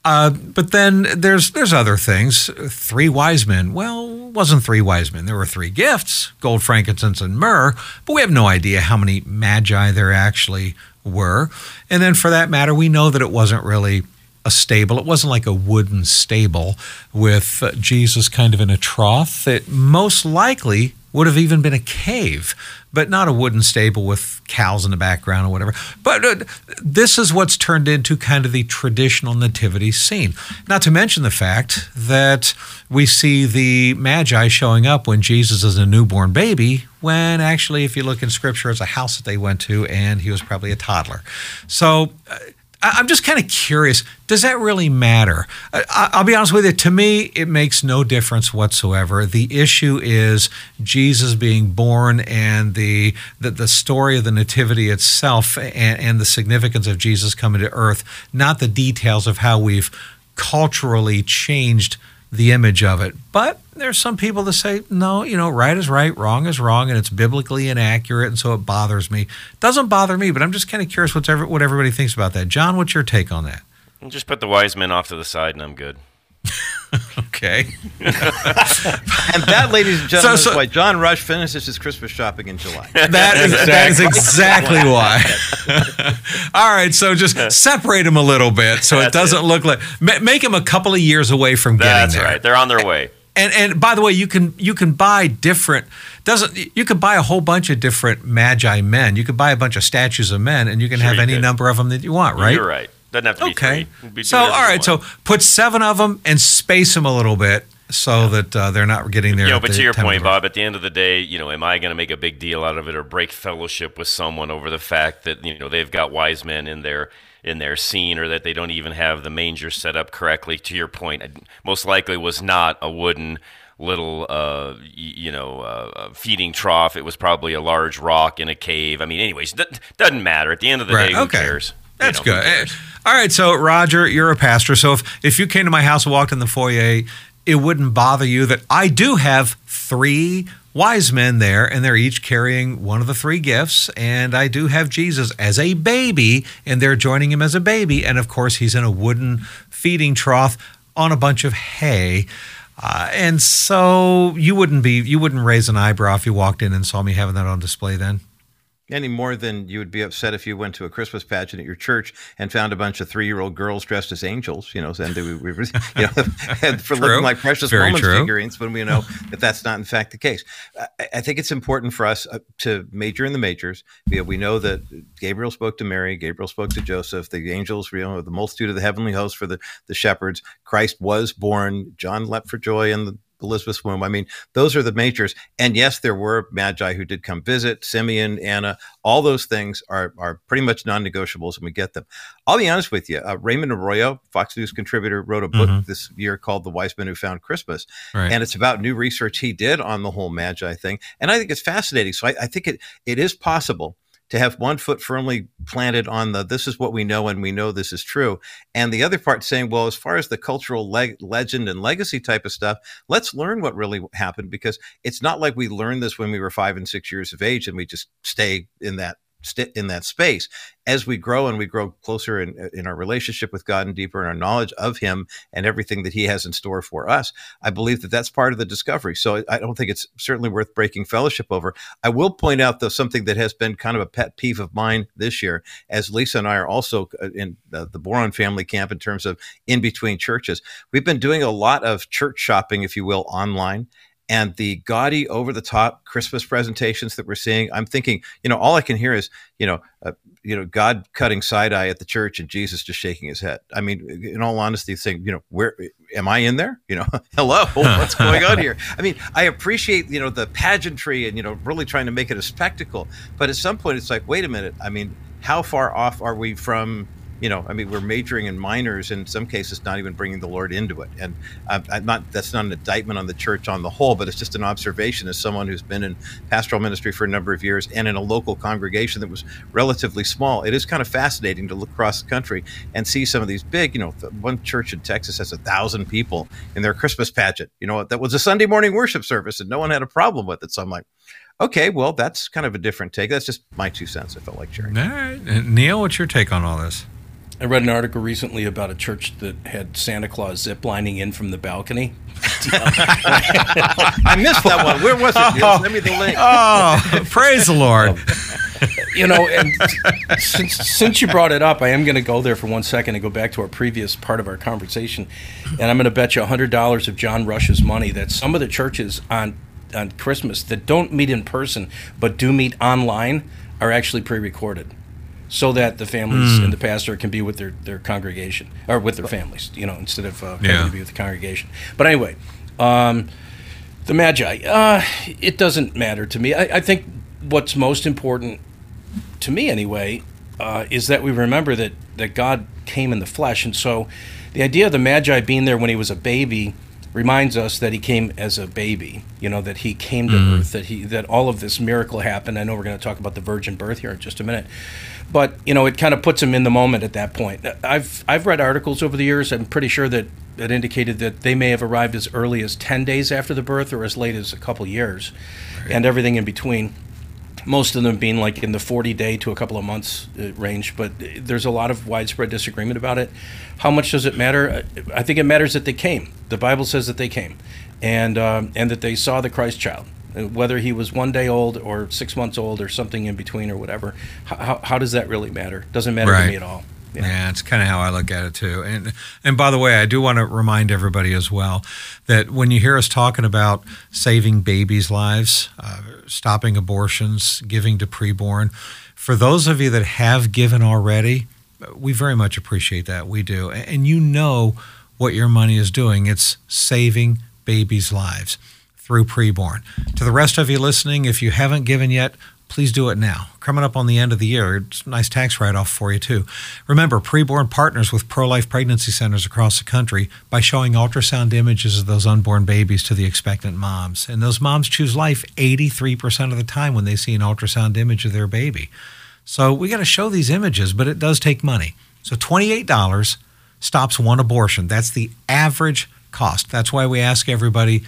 Uh, but then there's there's other things. Three wise men. Well, wasn't three wise men. There were three gifts: gold, frankincense, and myrrh. But we have no idea how many magi there actually were. And then for that matter, we know that it wasn't really a stable. It wasn't like a wooden stable with uh, Jesus kind of in a trough. It most likely would have even been a cave, but not a wooden stable with cows in the background or whatever. But uh, this is what's turned into kind of the traditional nativity scene. Not to mention the fact that we see the Magi showing up when Jesus is a newborn baby, when actually, if you look in scripture, it's a house that they went to and he was probably a toddler. So, uh, I'm just kind of curious. Does that really matter? I'll be honest with you. To me, it makes no difference whatsoever. The issue is Jesus being born and the the, the story of the nativity itself and, and the significance of Jesus coming to earth, not the details of how we've culturally changed the image of it. But there's some people that say, no, you know, right is right, wrong is wrong, and it's biblically inaccurate, and so it bothers me. Doesn't bother me, but I'm just kind of curious what's what everybody thinks about that. John, what's your take on that? Just put the wise men off to the side, and I'm good. okay. and that, ladies and gentlemen, so, so, is why John Rush finishes his Christmas shopping in July. That is, that is exactly why. All right, so just separate them a little bit so That's it doesn't it. look like make them a couple of years away from getting That's there. That's right. They're on their way. And and by the way, you can you can buy different doesn't you could buy a whole bunch of different magi men. You could buy a bunch of statues of men, and you can sure have you any could. number of them that you want. Right? You're right. Doesn't have to be okay. Be so all right, so put seven of them and space them a little bit so yeah. that uh, they're not getting there. You know, but to your point, Bob, at the end of the day, you know, am I going to make a big deal out of it or break fellowship with someone over the fact that you know they've got wise men in their in their scene or that they don't even have the manger set up correctly? To your point, it most likely was not a wooden little uh, you know uh, feeding trough. It was probably a large rock in a cave. I mean, anyways, doesn't matter. At the end of the right. day, who okay. cares? That's know, good. All right, so Roger, you're a pastor. So if, if you came to my house and walked in the foyer, it wouldn't bother you that I do have three wise men there, and they're each carrying one of the three gifts. And I do have Jesus as a baby, and they're joining him as a baby. And of course, he's in a wooden feeding trough on a bunch of hay. Uh, and so you wouldn't be you wouldn't raise an eyebrow if you walked in and saw me having that on display then any more than you would be upset if you went to a Christmas pageant at your church and found a bunch of three-year-old girls dressed as angels, you know, and we, we you know, for true. looking like precious Very moments true. figurines when we know that that's not in fact the case. I, I think it's important for us uh, to major in the majors. We, we know that Gabriel spoke to Mary, Gabriel spoke to Joseph, the angels, you know, the multitude of the heavenly host for the the shepherds. Christ was born. John leapt for joy, and the Elizabeth's womb. I mean, those are the majors. And yes, there were magi who did come visit, Simeon, Anna, all those things are, are pretty much non negotiables and we get them. I'll be honest with you. Uh, Raymond Arroyo, Fox News contributor, wrote a book mm-hmm. this year called The Wise Men Who Found Christmas. Right. And it's about new research he did on the whole magi thing. And I think it's fascinating. So I, I think it, it is possible to have one foot firmly planted on the this is what we know and we know this is true. And the other part saying well as far as the cultural leg- legend and legacy type of stuff let's learn what really happened. Because it's not like we learned this when we were five and six years of age and we just stay in that in that space as we grow and we grow closer in, in our relationship with God and deeper in our knowledge of Him and everything that He has in store for us. I believe that that's part of the discovery. So I don't think it's certainly worth breaking fellowship over. I will point out, though, something that has been kind of a pet peeve of mine this year, as Lisa and I are also uh, in the, the Boron family camp in terms of in between churches. We've been doing a lot of church shopping, if you will, online and the gaudy over the top christmas presentations that we're seeing i'm thinking you know all i can hear is you know uh, you know god cutting side eye at the church and jesus just shaking his head. I mean in all honesty saying you know where am i in there? You know hello what's going on here? I mean i appreciate you know the pageantry and you know really trying to make it a spectacle but at some point it's like wait a minute i mean how far off are we from you know, I mean, we're majoring in minors, in some cases, not even bringing the Lord into it. And I'm, I'm, not that's not an indictment on the church on the whole, but it's just an observation as someone who's been in pastoral ministry for a number of years and in a local congregation that was relatively small. It is kind of fascinating to look across the country and see some of these big. You know, one church in Texas has a thousand people in their Christmas pageant. You know, that was a Sunday morning worship service, and no one had a problem with it. So I'm like. Okay, well, that's kind of a different take. That's just my two cents. I felt like sharing. All right. Neil, what's your take on all this? I read an article recently about a church that had Santa Claus zip lining in from the balcony. I missed that one. Where was it? Oh, Send me the link. Oh, praise the Lord. you know, and since, since you brought it up, I am going to go there for one second and go back to our previous part of our conversation, and I'm going to bet you hundred dollars of John Rush's money that some of the churches on on Christmas that don't meet in person but do meet online are actually pre-recorded so that the families Hmm. and the pastor can be with their, their congregation or with their families, you know, instead of uh, having Yeah. to be with the congregation. But anyway, um, the Magi, uh, it doesn't matter to me. I, I think what's most important to me, anyway, uh, is that we remember that, that God came in the flesh. And so the idea of the Magi being there when he was a baby reminds us that he came as a baby, you know, that he came to earth, that he that all of this miracle happened. I know we're going to talk about the virgin birth here in just a minute. But, you know, it kind of puts him in the moment at that point. I've I've read articles over the years, I'm pretty sure that that indicated that they may have arrived as early as 10 days after the birth or as late as a couple years. And everything in between. Most of them being like in the 40 day to a couple of months uh, range but there's a lot of widespread disagreement about it. How much does it matter? I think it matters that they came. The bible says that they came and um, and that they saw the christ child whether he was one day old or six months old or something in between or whatever how, how, how does that really matter doesn't matter to me at all Yeah, it's kind of how I look at it too. And and by the way, I do want to remind everybody as well that when you hear us talking about saving babies' lives, uh, stopping abortions, giving to preborn, for those of you that have given already, we very much appreciate that. We do, and you know what your money is doing. It's saving babies' lives through preborn. To the rest of you listening, if you haven't given yet, please do it now. Coming up on the end of the year, it's a nice tax write off for you, too. Remember, preborn partners with pro life pregnancy centers across the country by showing ultrasound images of those unborn babies to the expectant moms. And those moms choose life 83% of the time when they see an ultrasound image of their baby. So we got to show these images, but it does take money. So $28 stops one abortion. That's the average cost. That's why we ask everybody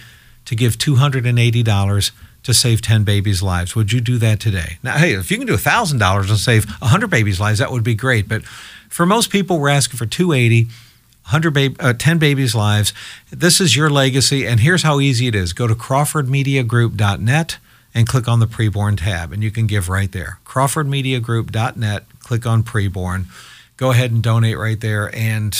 to give $280 to save 10 babies' lives. Would you do that today? Now, hey, if you can do $1,000 and save 100 babies' lives, that would be great. But for most people, we're asking for 280 100 bab- uh, 10 babies' lives. This is your legacy, and here's how easy it is. Go to crawfordmediagroup.net and click on the preborn tab, and you can give right there. crawfordmediagroup.net, click on preborn. Go ahead and donate right there, and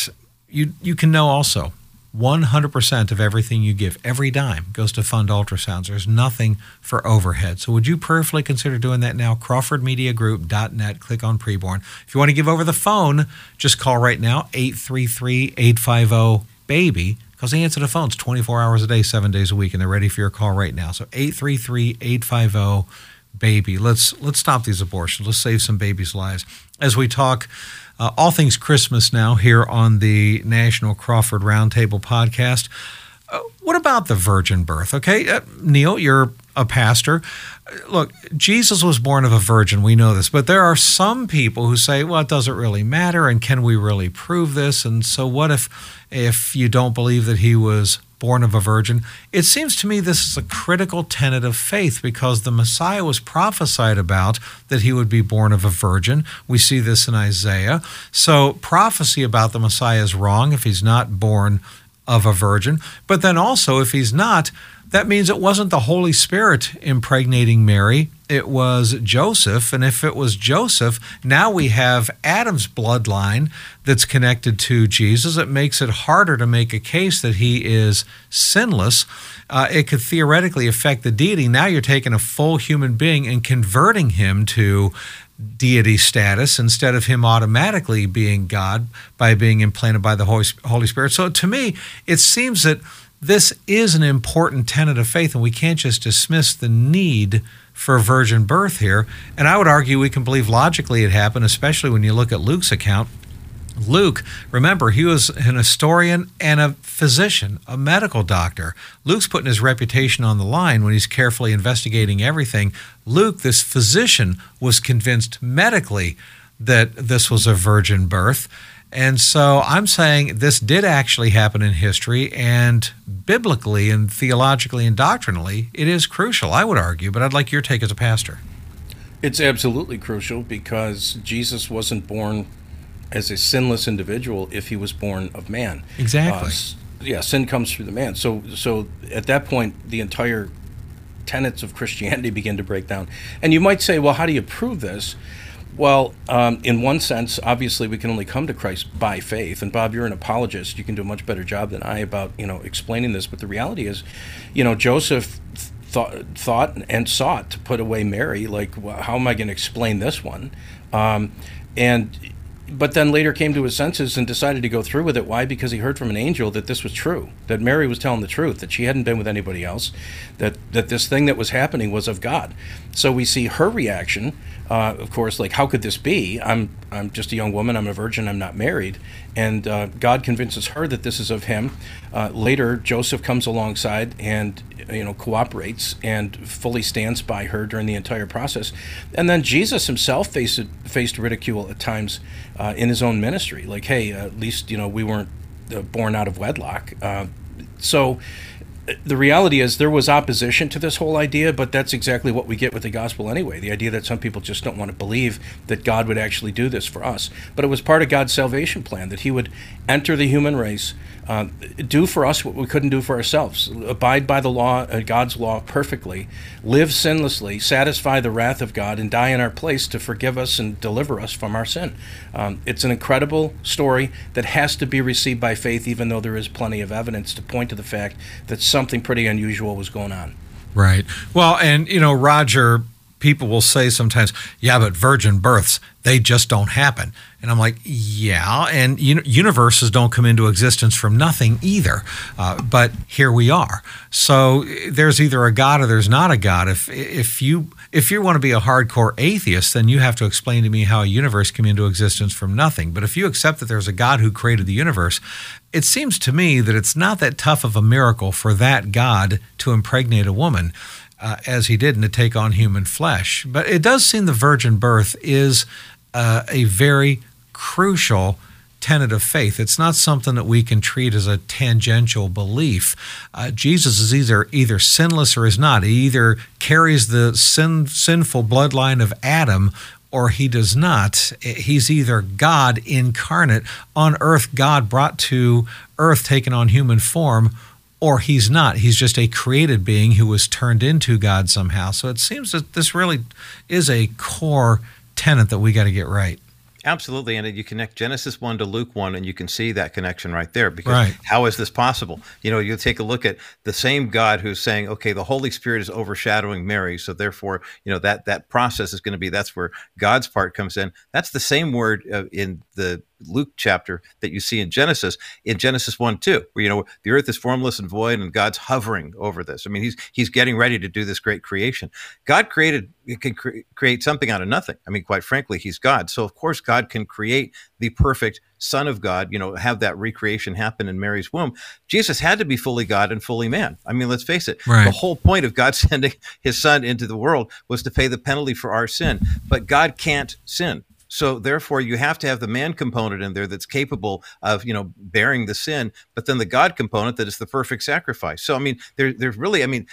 you you can know also 100% of everything you give, every dime, goes to fund ultrasounds. There's nothing for overhead. So would you prayerfully consider doing that now? CrawfordMediaGroup.net. Click on preborn. If you want to give over the phone, just call right now 833-850-BABY because they answer the phones 24 hours a day, seven days a week, and they're ready for your call right now. So 833-850-BABY. Let's let's stop these abortions. Let's save some babies' lives. As we talk uh, all things Christmas now here on the National Crawford Roundtable podcast. Uh, what about the virgin birth? Okay, uh, Neil, you're a pastor. Uh, Look, Jesus was born of a virgin. We know this, but there are some people who say, "Well, it doesn't really matter," and can we really prove this? And so, what if, if you don't believe that he was born of a virgin? It seems to me this is a critical tenet of faith because the Messiah was prophesied about that he would be born of a virgin. We see this in Isaiah. So, prophecy about the Messiah is wrong if he's not born of a virgin. But then also, if he's not, that means it wasn't the Holy Spirit impregnating Mary. It was Joseph. And if it was Joseph, now we have Adam's bloodline that's connected to Jesus. It makes it harder to make a case that he is sinless. Uh, it could theoretically affect the deity. Now you're taking a full human being and converting him to deity status instead of him automatically being God by being implanted by the Holy Holy Spirit. So to me, it seems that this is an important tenet of faith, and we can't just dismiss the need for virgin birth here. And I would argue we can believe logically it happened, especially when you look at Luke's account. Luke, remember, he was an historian and a physician, a medical doctor. Luke's putting his reputation on the line when he's carefully investigating everything. Luke, this physician, was convinced medically that this was a virgin birth. And so I'm saying this did actually happen in history, and biblically and theologically and doctrinally, it is crucial, I would argue. But I'd like your take as a pastor. It's absolutely crucial because Jesus wasn't born as a sinless individual if he was born of man. Exactly. Uh, yeah, sin comes through the man. So, so at that point, the entire tenets of Christianity begin to break down. And you might say, well, how do you prove this? Well, um, in one sense, obviously, we can only come to Christ by faith. And Bob, you're an apologist. You can do a much better job than I about you know explaining this. But the reality is, you know, Joseph thought thought and sought to put away Mary. Like, well, how am I going to explain this one? Um, and but then later came to his senses and decided to go through with it. Why? Because he heard from an angel that this was true, that Mary was telling the truth, that she hadn't been with anybody else, that that this thing that was happening was of God. So we see her reaction uh, of course, like how could this be? I'm I'm just a young woman. I'm a virgin. I'm not married. And uh, God convinces her that this is of Him. Uh, later, Joseph comes alongside and you know cooperates and fully stands by her during the entire process. And then Jesus Himself faced faced ridicule at times uh, in His own ministry. Like, hey, at least you know we weren't uh, born out of wedlock. Uh, so the reality is there was opposition to this whole idea, but that's exactly what we get with the gospel anyway. The idea that some people just don't want to believe that God would actually do this for us. But it was part of God's salvation plan that He would enter the human race, uh, do for us what we couldn't do for ourselves, abide by the law, uh, God's law perfectly, live sinlessly, satisfy the wrath of God, and die in our place to forgive us and deliver us from our sin. Um, it's an incredible story that has to be received by faith, even though there is plenty of evidence to point to the fact that something pretty unusual was going on. Right. Well, and you know, Roger people will say sometimes, yeah, but virgin births, they just don't happen. And I'm like, yeah, and universes don't come into existence from nothing either. Uh, but here we are. So there's either a God or there's not a God. If if you if you want to be a hardcore atheist, then you have to explain to me how a universe came into existence from nothing. But if you accept that there's a God who created the universe, it seems to me that it's not that tough of a miracle for that God to impregnate a woman uh, as he did and to take on human flesh. But it does seem the virgin birth is uh, a very crucial tenet of faith. It's not something that we can treat as a tangential belief. Uh, Jesus is either either sinless or is not. He either carries the sin, sinful bloodline of Adam or he does not. He's either God incarnate on earth, God brought to earth, taken on human form, or he's not. He's just a created being who was turned into God somehow. So it seems that this really is a core tenet that we got to get right. Absolutely, and you connect Genesis one to Luke one, and you can see that connection right there. Because right. how is this possible? You know, you take a look at the same God who's saying, "Okay, the Holy Spirit is overshadowing Mary, so therefore, you know that that process is going to be that's where God's part comes in." That's the same word uh, in the Luke chapter that you see in Genesis, in Genesis 1 2, where, you know, the earth is formless and void and God's hovering over this. I mean, he's, he's getting ready to do this great creation. God created, can cre- create something out of nothing. I mean, quite frankly, he's God. So, of course, God can create the perfect Son of God, you know, have that recreation happen in Mary's womb. Jesus had to be fully God and fully man. I mean, let's face it. Right. The whole point of God sending his son into the world was to pay the penalty for our sin. But God can't sin. So therefore, you have to have the man component in there that's capable of, you know, bearing the sin, but then the God component that is the perfect sacrifice. So I mean, there, there's really, I mean,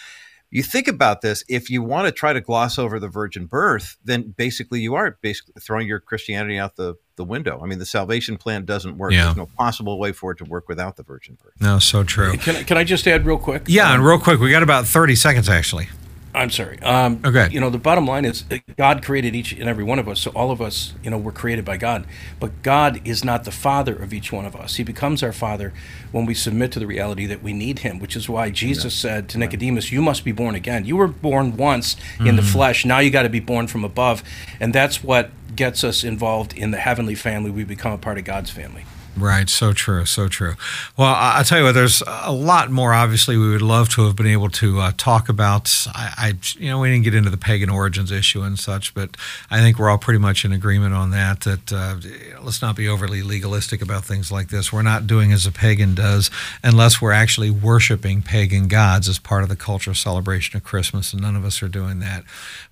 you think about this, if you want to try to gloss over the virgin birth, then basically you are basically throwing your Christianity out the, the window. I mean, the salvation plan doesn't work. Yeah. There's no possible way for it to work without the virgin birth. No, so true. Can, can I just add real quick? Yeah, um, and real quick, we got about 30 seconds actually. I'm sorry. Um, okay. You know, the bottom line is God created each and every one of us. So all of us, you know, were created by God. But God is not the father of each one of us. He becomes our father when we submit to the reality that we need him, which is why Jesus yeah. said to Nicodemus, You must be born again. You were born once mm-hmm. in the mm-hmm. flesh. Now you got to be born from above. And that's what gets us involved in the heavenly family. We become a part of God's family. Right, so true, so true. Well, I'll tell you what. There's a lot more. Obviously, we would love to have been able to uh, talk about. I, I, you know, we didn't get into the pagan origins issue and such, but I think we're all pretty much in agreement on that. That uh, let's not be overly legalistic about things like this. We're not doing as a pagan does, unless we're actually worshiping pagan gods as part of the cultural celebration of Christmas, and none of us are doing that.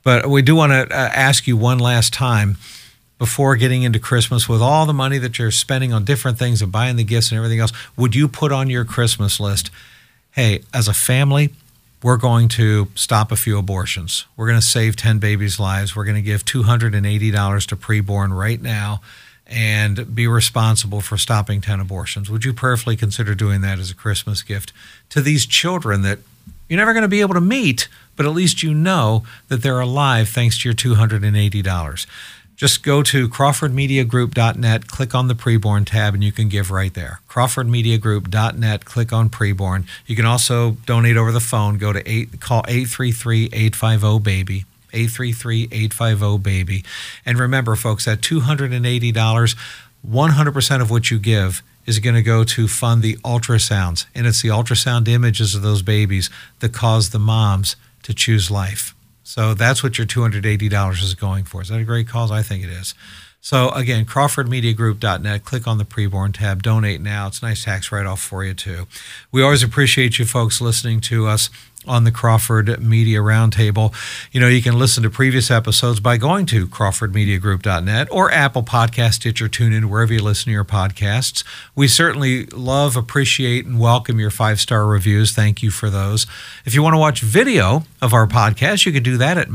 But we do want to uh, ask you one last time before getting into Christmas with all the money that you're spending on different things and buying the gifts and everything else, would you put on your Christmas list, hey, as a family, we're going to stop a few abortions. We're going to save 10 babies' lives. We're going to give $280 to preborn right now and be responsible for stopping 10 abortions. Would you prayerfully consider doing that as a Christmas gift to these children that You're never going to be able to meet, but at least you know that they're alive thanks to your $280. Just go to crawfordmediagroup.net, click on the preborn tab, and you can give right there. crawfordmediagroup.net, click on preborn. You can also donate over the phone. Go to eight, call 833-850-BABY. 833-850-BABY. And remember, folks, that $280, 100% of what you give is going to go to fund the ultrasounds. And it's the ultrasound images of those babies that cause the moms to choose life. So that's what your $280 is going for. Is that a great cause? I think it is. So again, crawfordmediagroup.net, click on the preborn tab, donate now. It's a nice tax write off for you too. We always appreciate you folks listening to us on the Crawford Media Roundtable. You know, you can listen to previous episodes by going to crawfordmediagroup.net or Apple Podcast, Stitcher, TuneIn, wherever you listen to your podcasts. We certainly love, appreciate, and welcome your five star reviews. Thank you for those. If you want to watch video of our podcast, you can do that at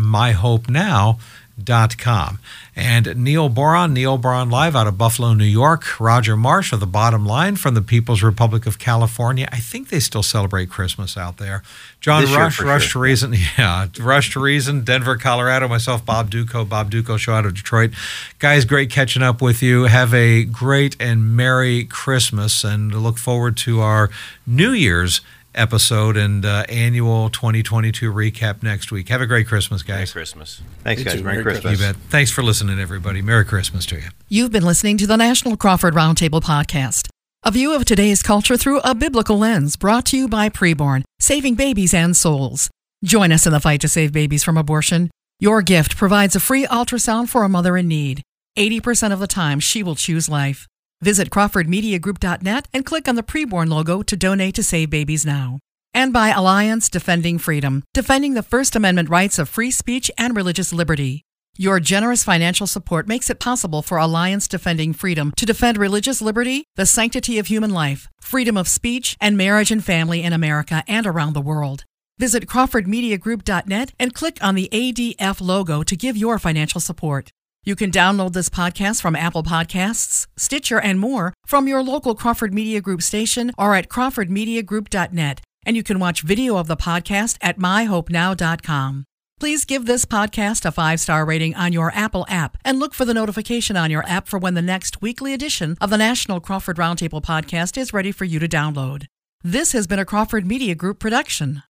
myhopenow.com. And Neil Boron, Neil Boron Live out of Buffalo, New York. Roger Marsh of The Bottom Line from the People's Republic of California. I think they still celebrate Christmas out there. John This Rush, Rush sure. to Reason, yeah, Rush to Reason, Denver, Colorado. Myself, Bob Dutko, Bob Dutko Show out of Detroit. Guys, great catching up with you. Have a great and Merry Christmas and look forward to our New Year's episode and uh, annual 2022 recap next week. Have a great Christmas, guys. Merry guys. Christmas. Thanks, You guys. too. Merry, Merry Christmas. You bet. Thanks for listening, everybody. Merry Christmas to you. You've been listening to the National Crawford Roundtable Podcast, a view of today's culture through a biblical lens brought to you by Preborn, saving babies and souls. Join us in the fight to save babies from abortion. Your gift provides a free ultrasound for a mother in need. 80% of the time, she will choose life. Visit CrawfordMediaGroup.net and click on the Preborn logo to donate to Save Babies Now. And by Alliance Defending Freedom, defending the First Amendment rights of free speech and religious liberty. Your generous financial support makes it possible for Alliance Defending Freedom to defend religious liberty, the sanctity of human life, freedom of speech, and marriage and family in America and around the world. Visit CrawfordMediaGroup.net and click on the ADF logo to give your financial support. You can download this podcast from Apple Podcasts, Stitcher, and more from your local Crawford Media Group station or at CrawfordMediaGroup.net. And you can watch video of the podcast at MyHopeNow.com. Please give this podcast a five star rating on your Apple app and look for the notification on your app for when the next weekly edition of the National Crawford Roundtable podcast is ready for you to download. This has been a Crawford Media Group production.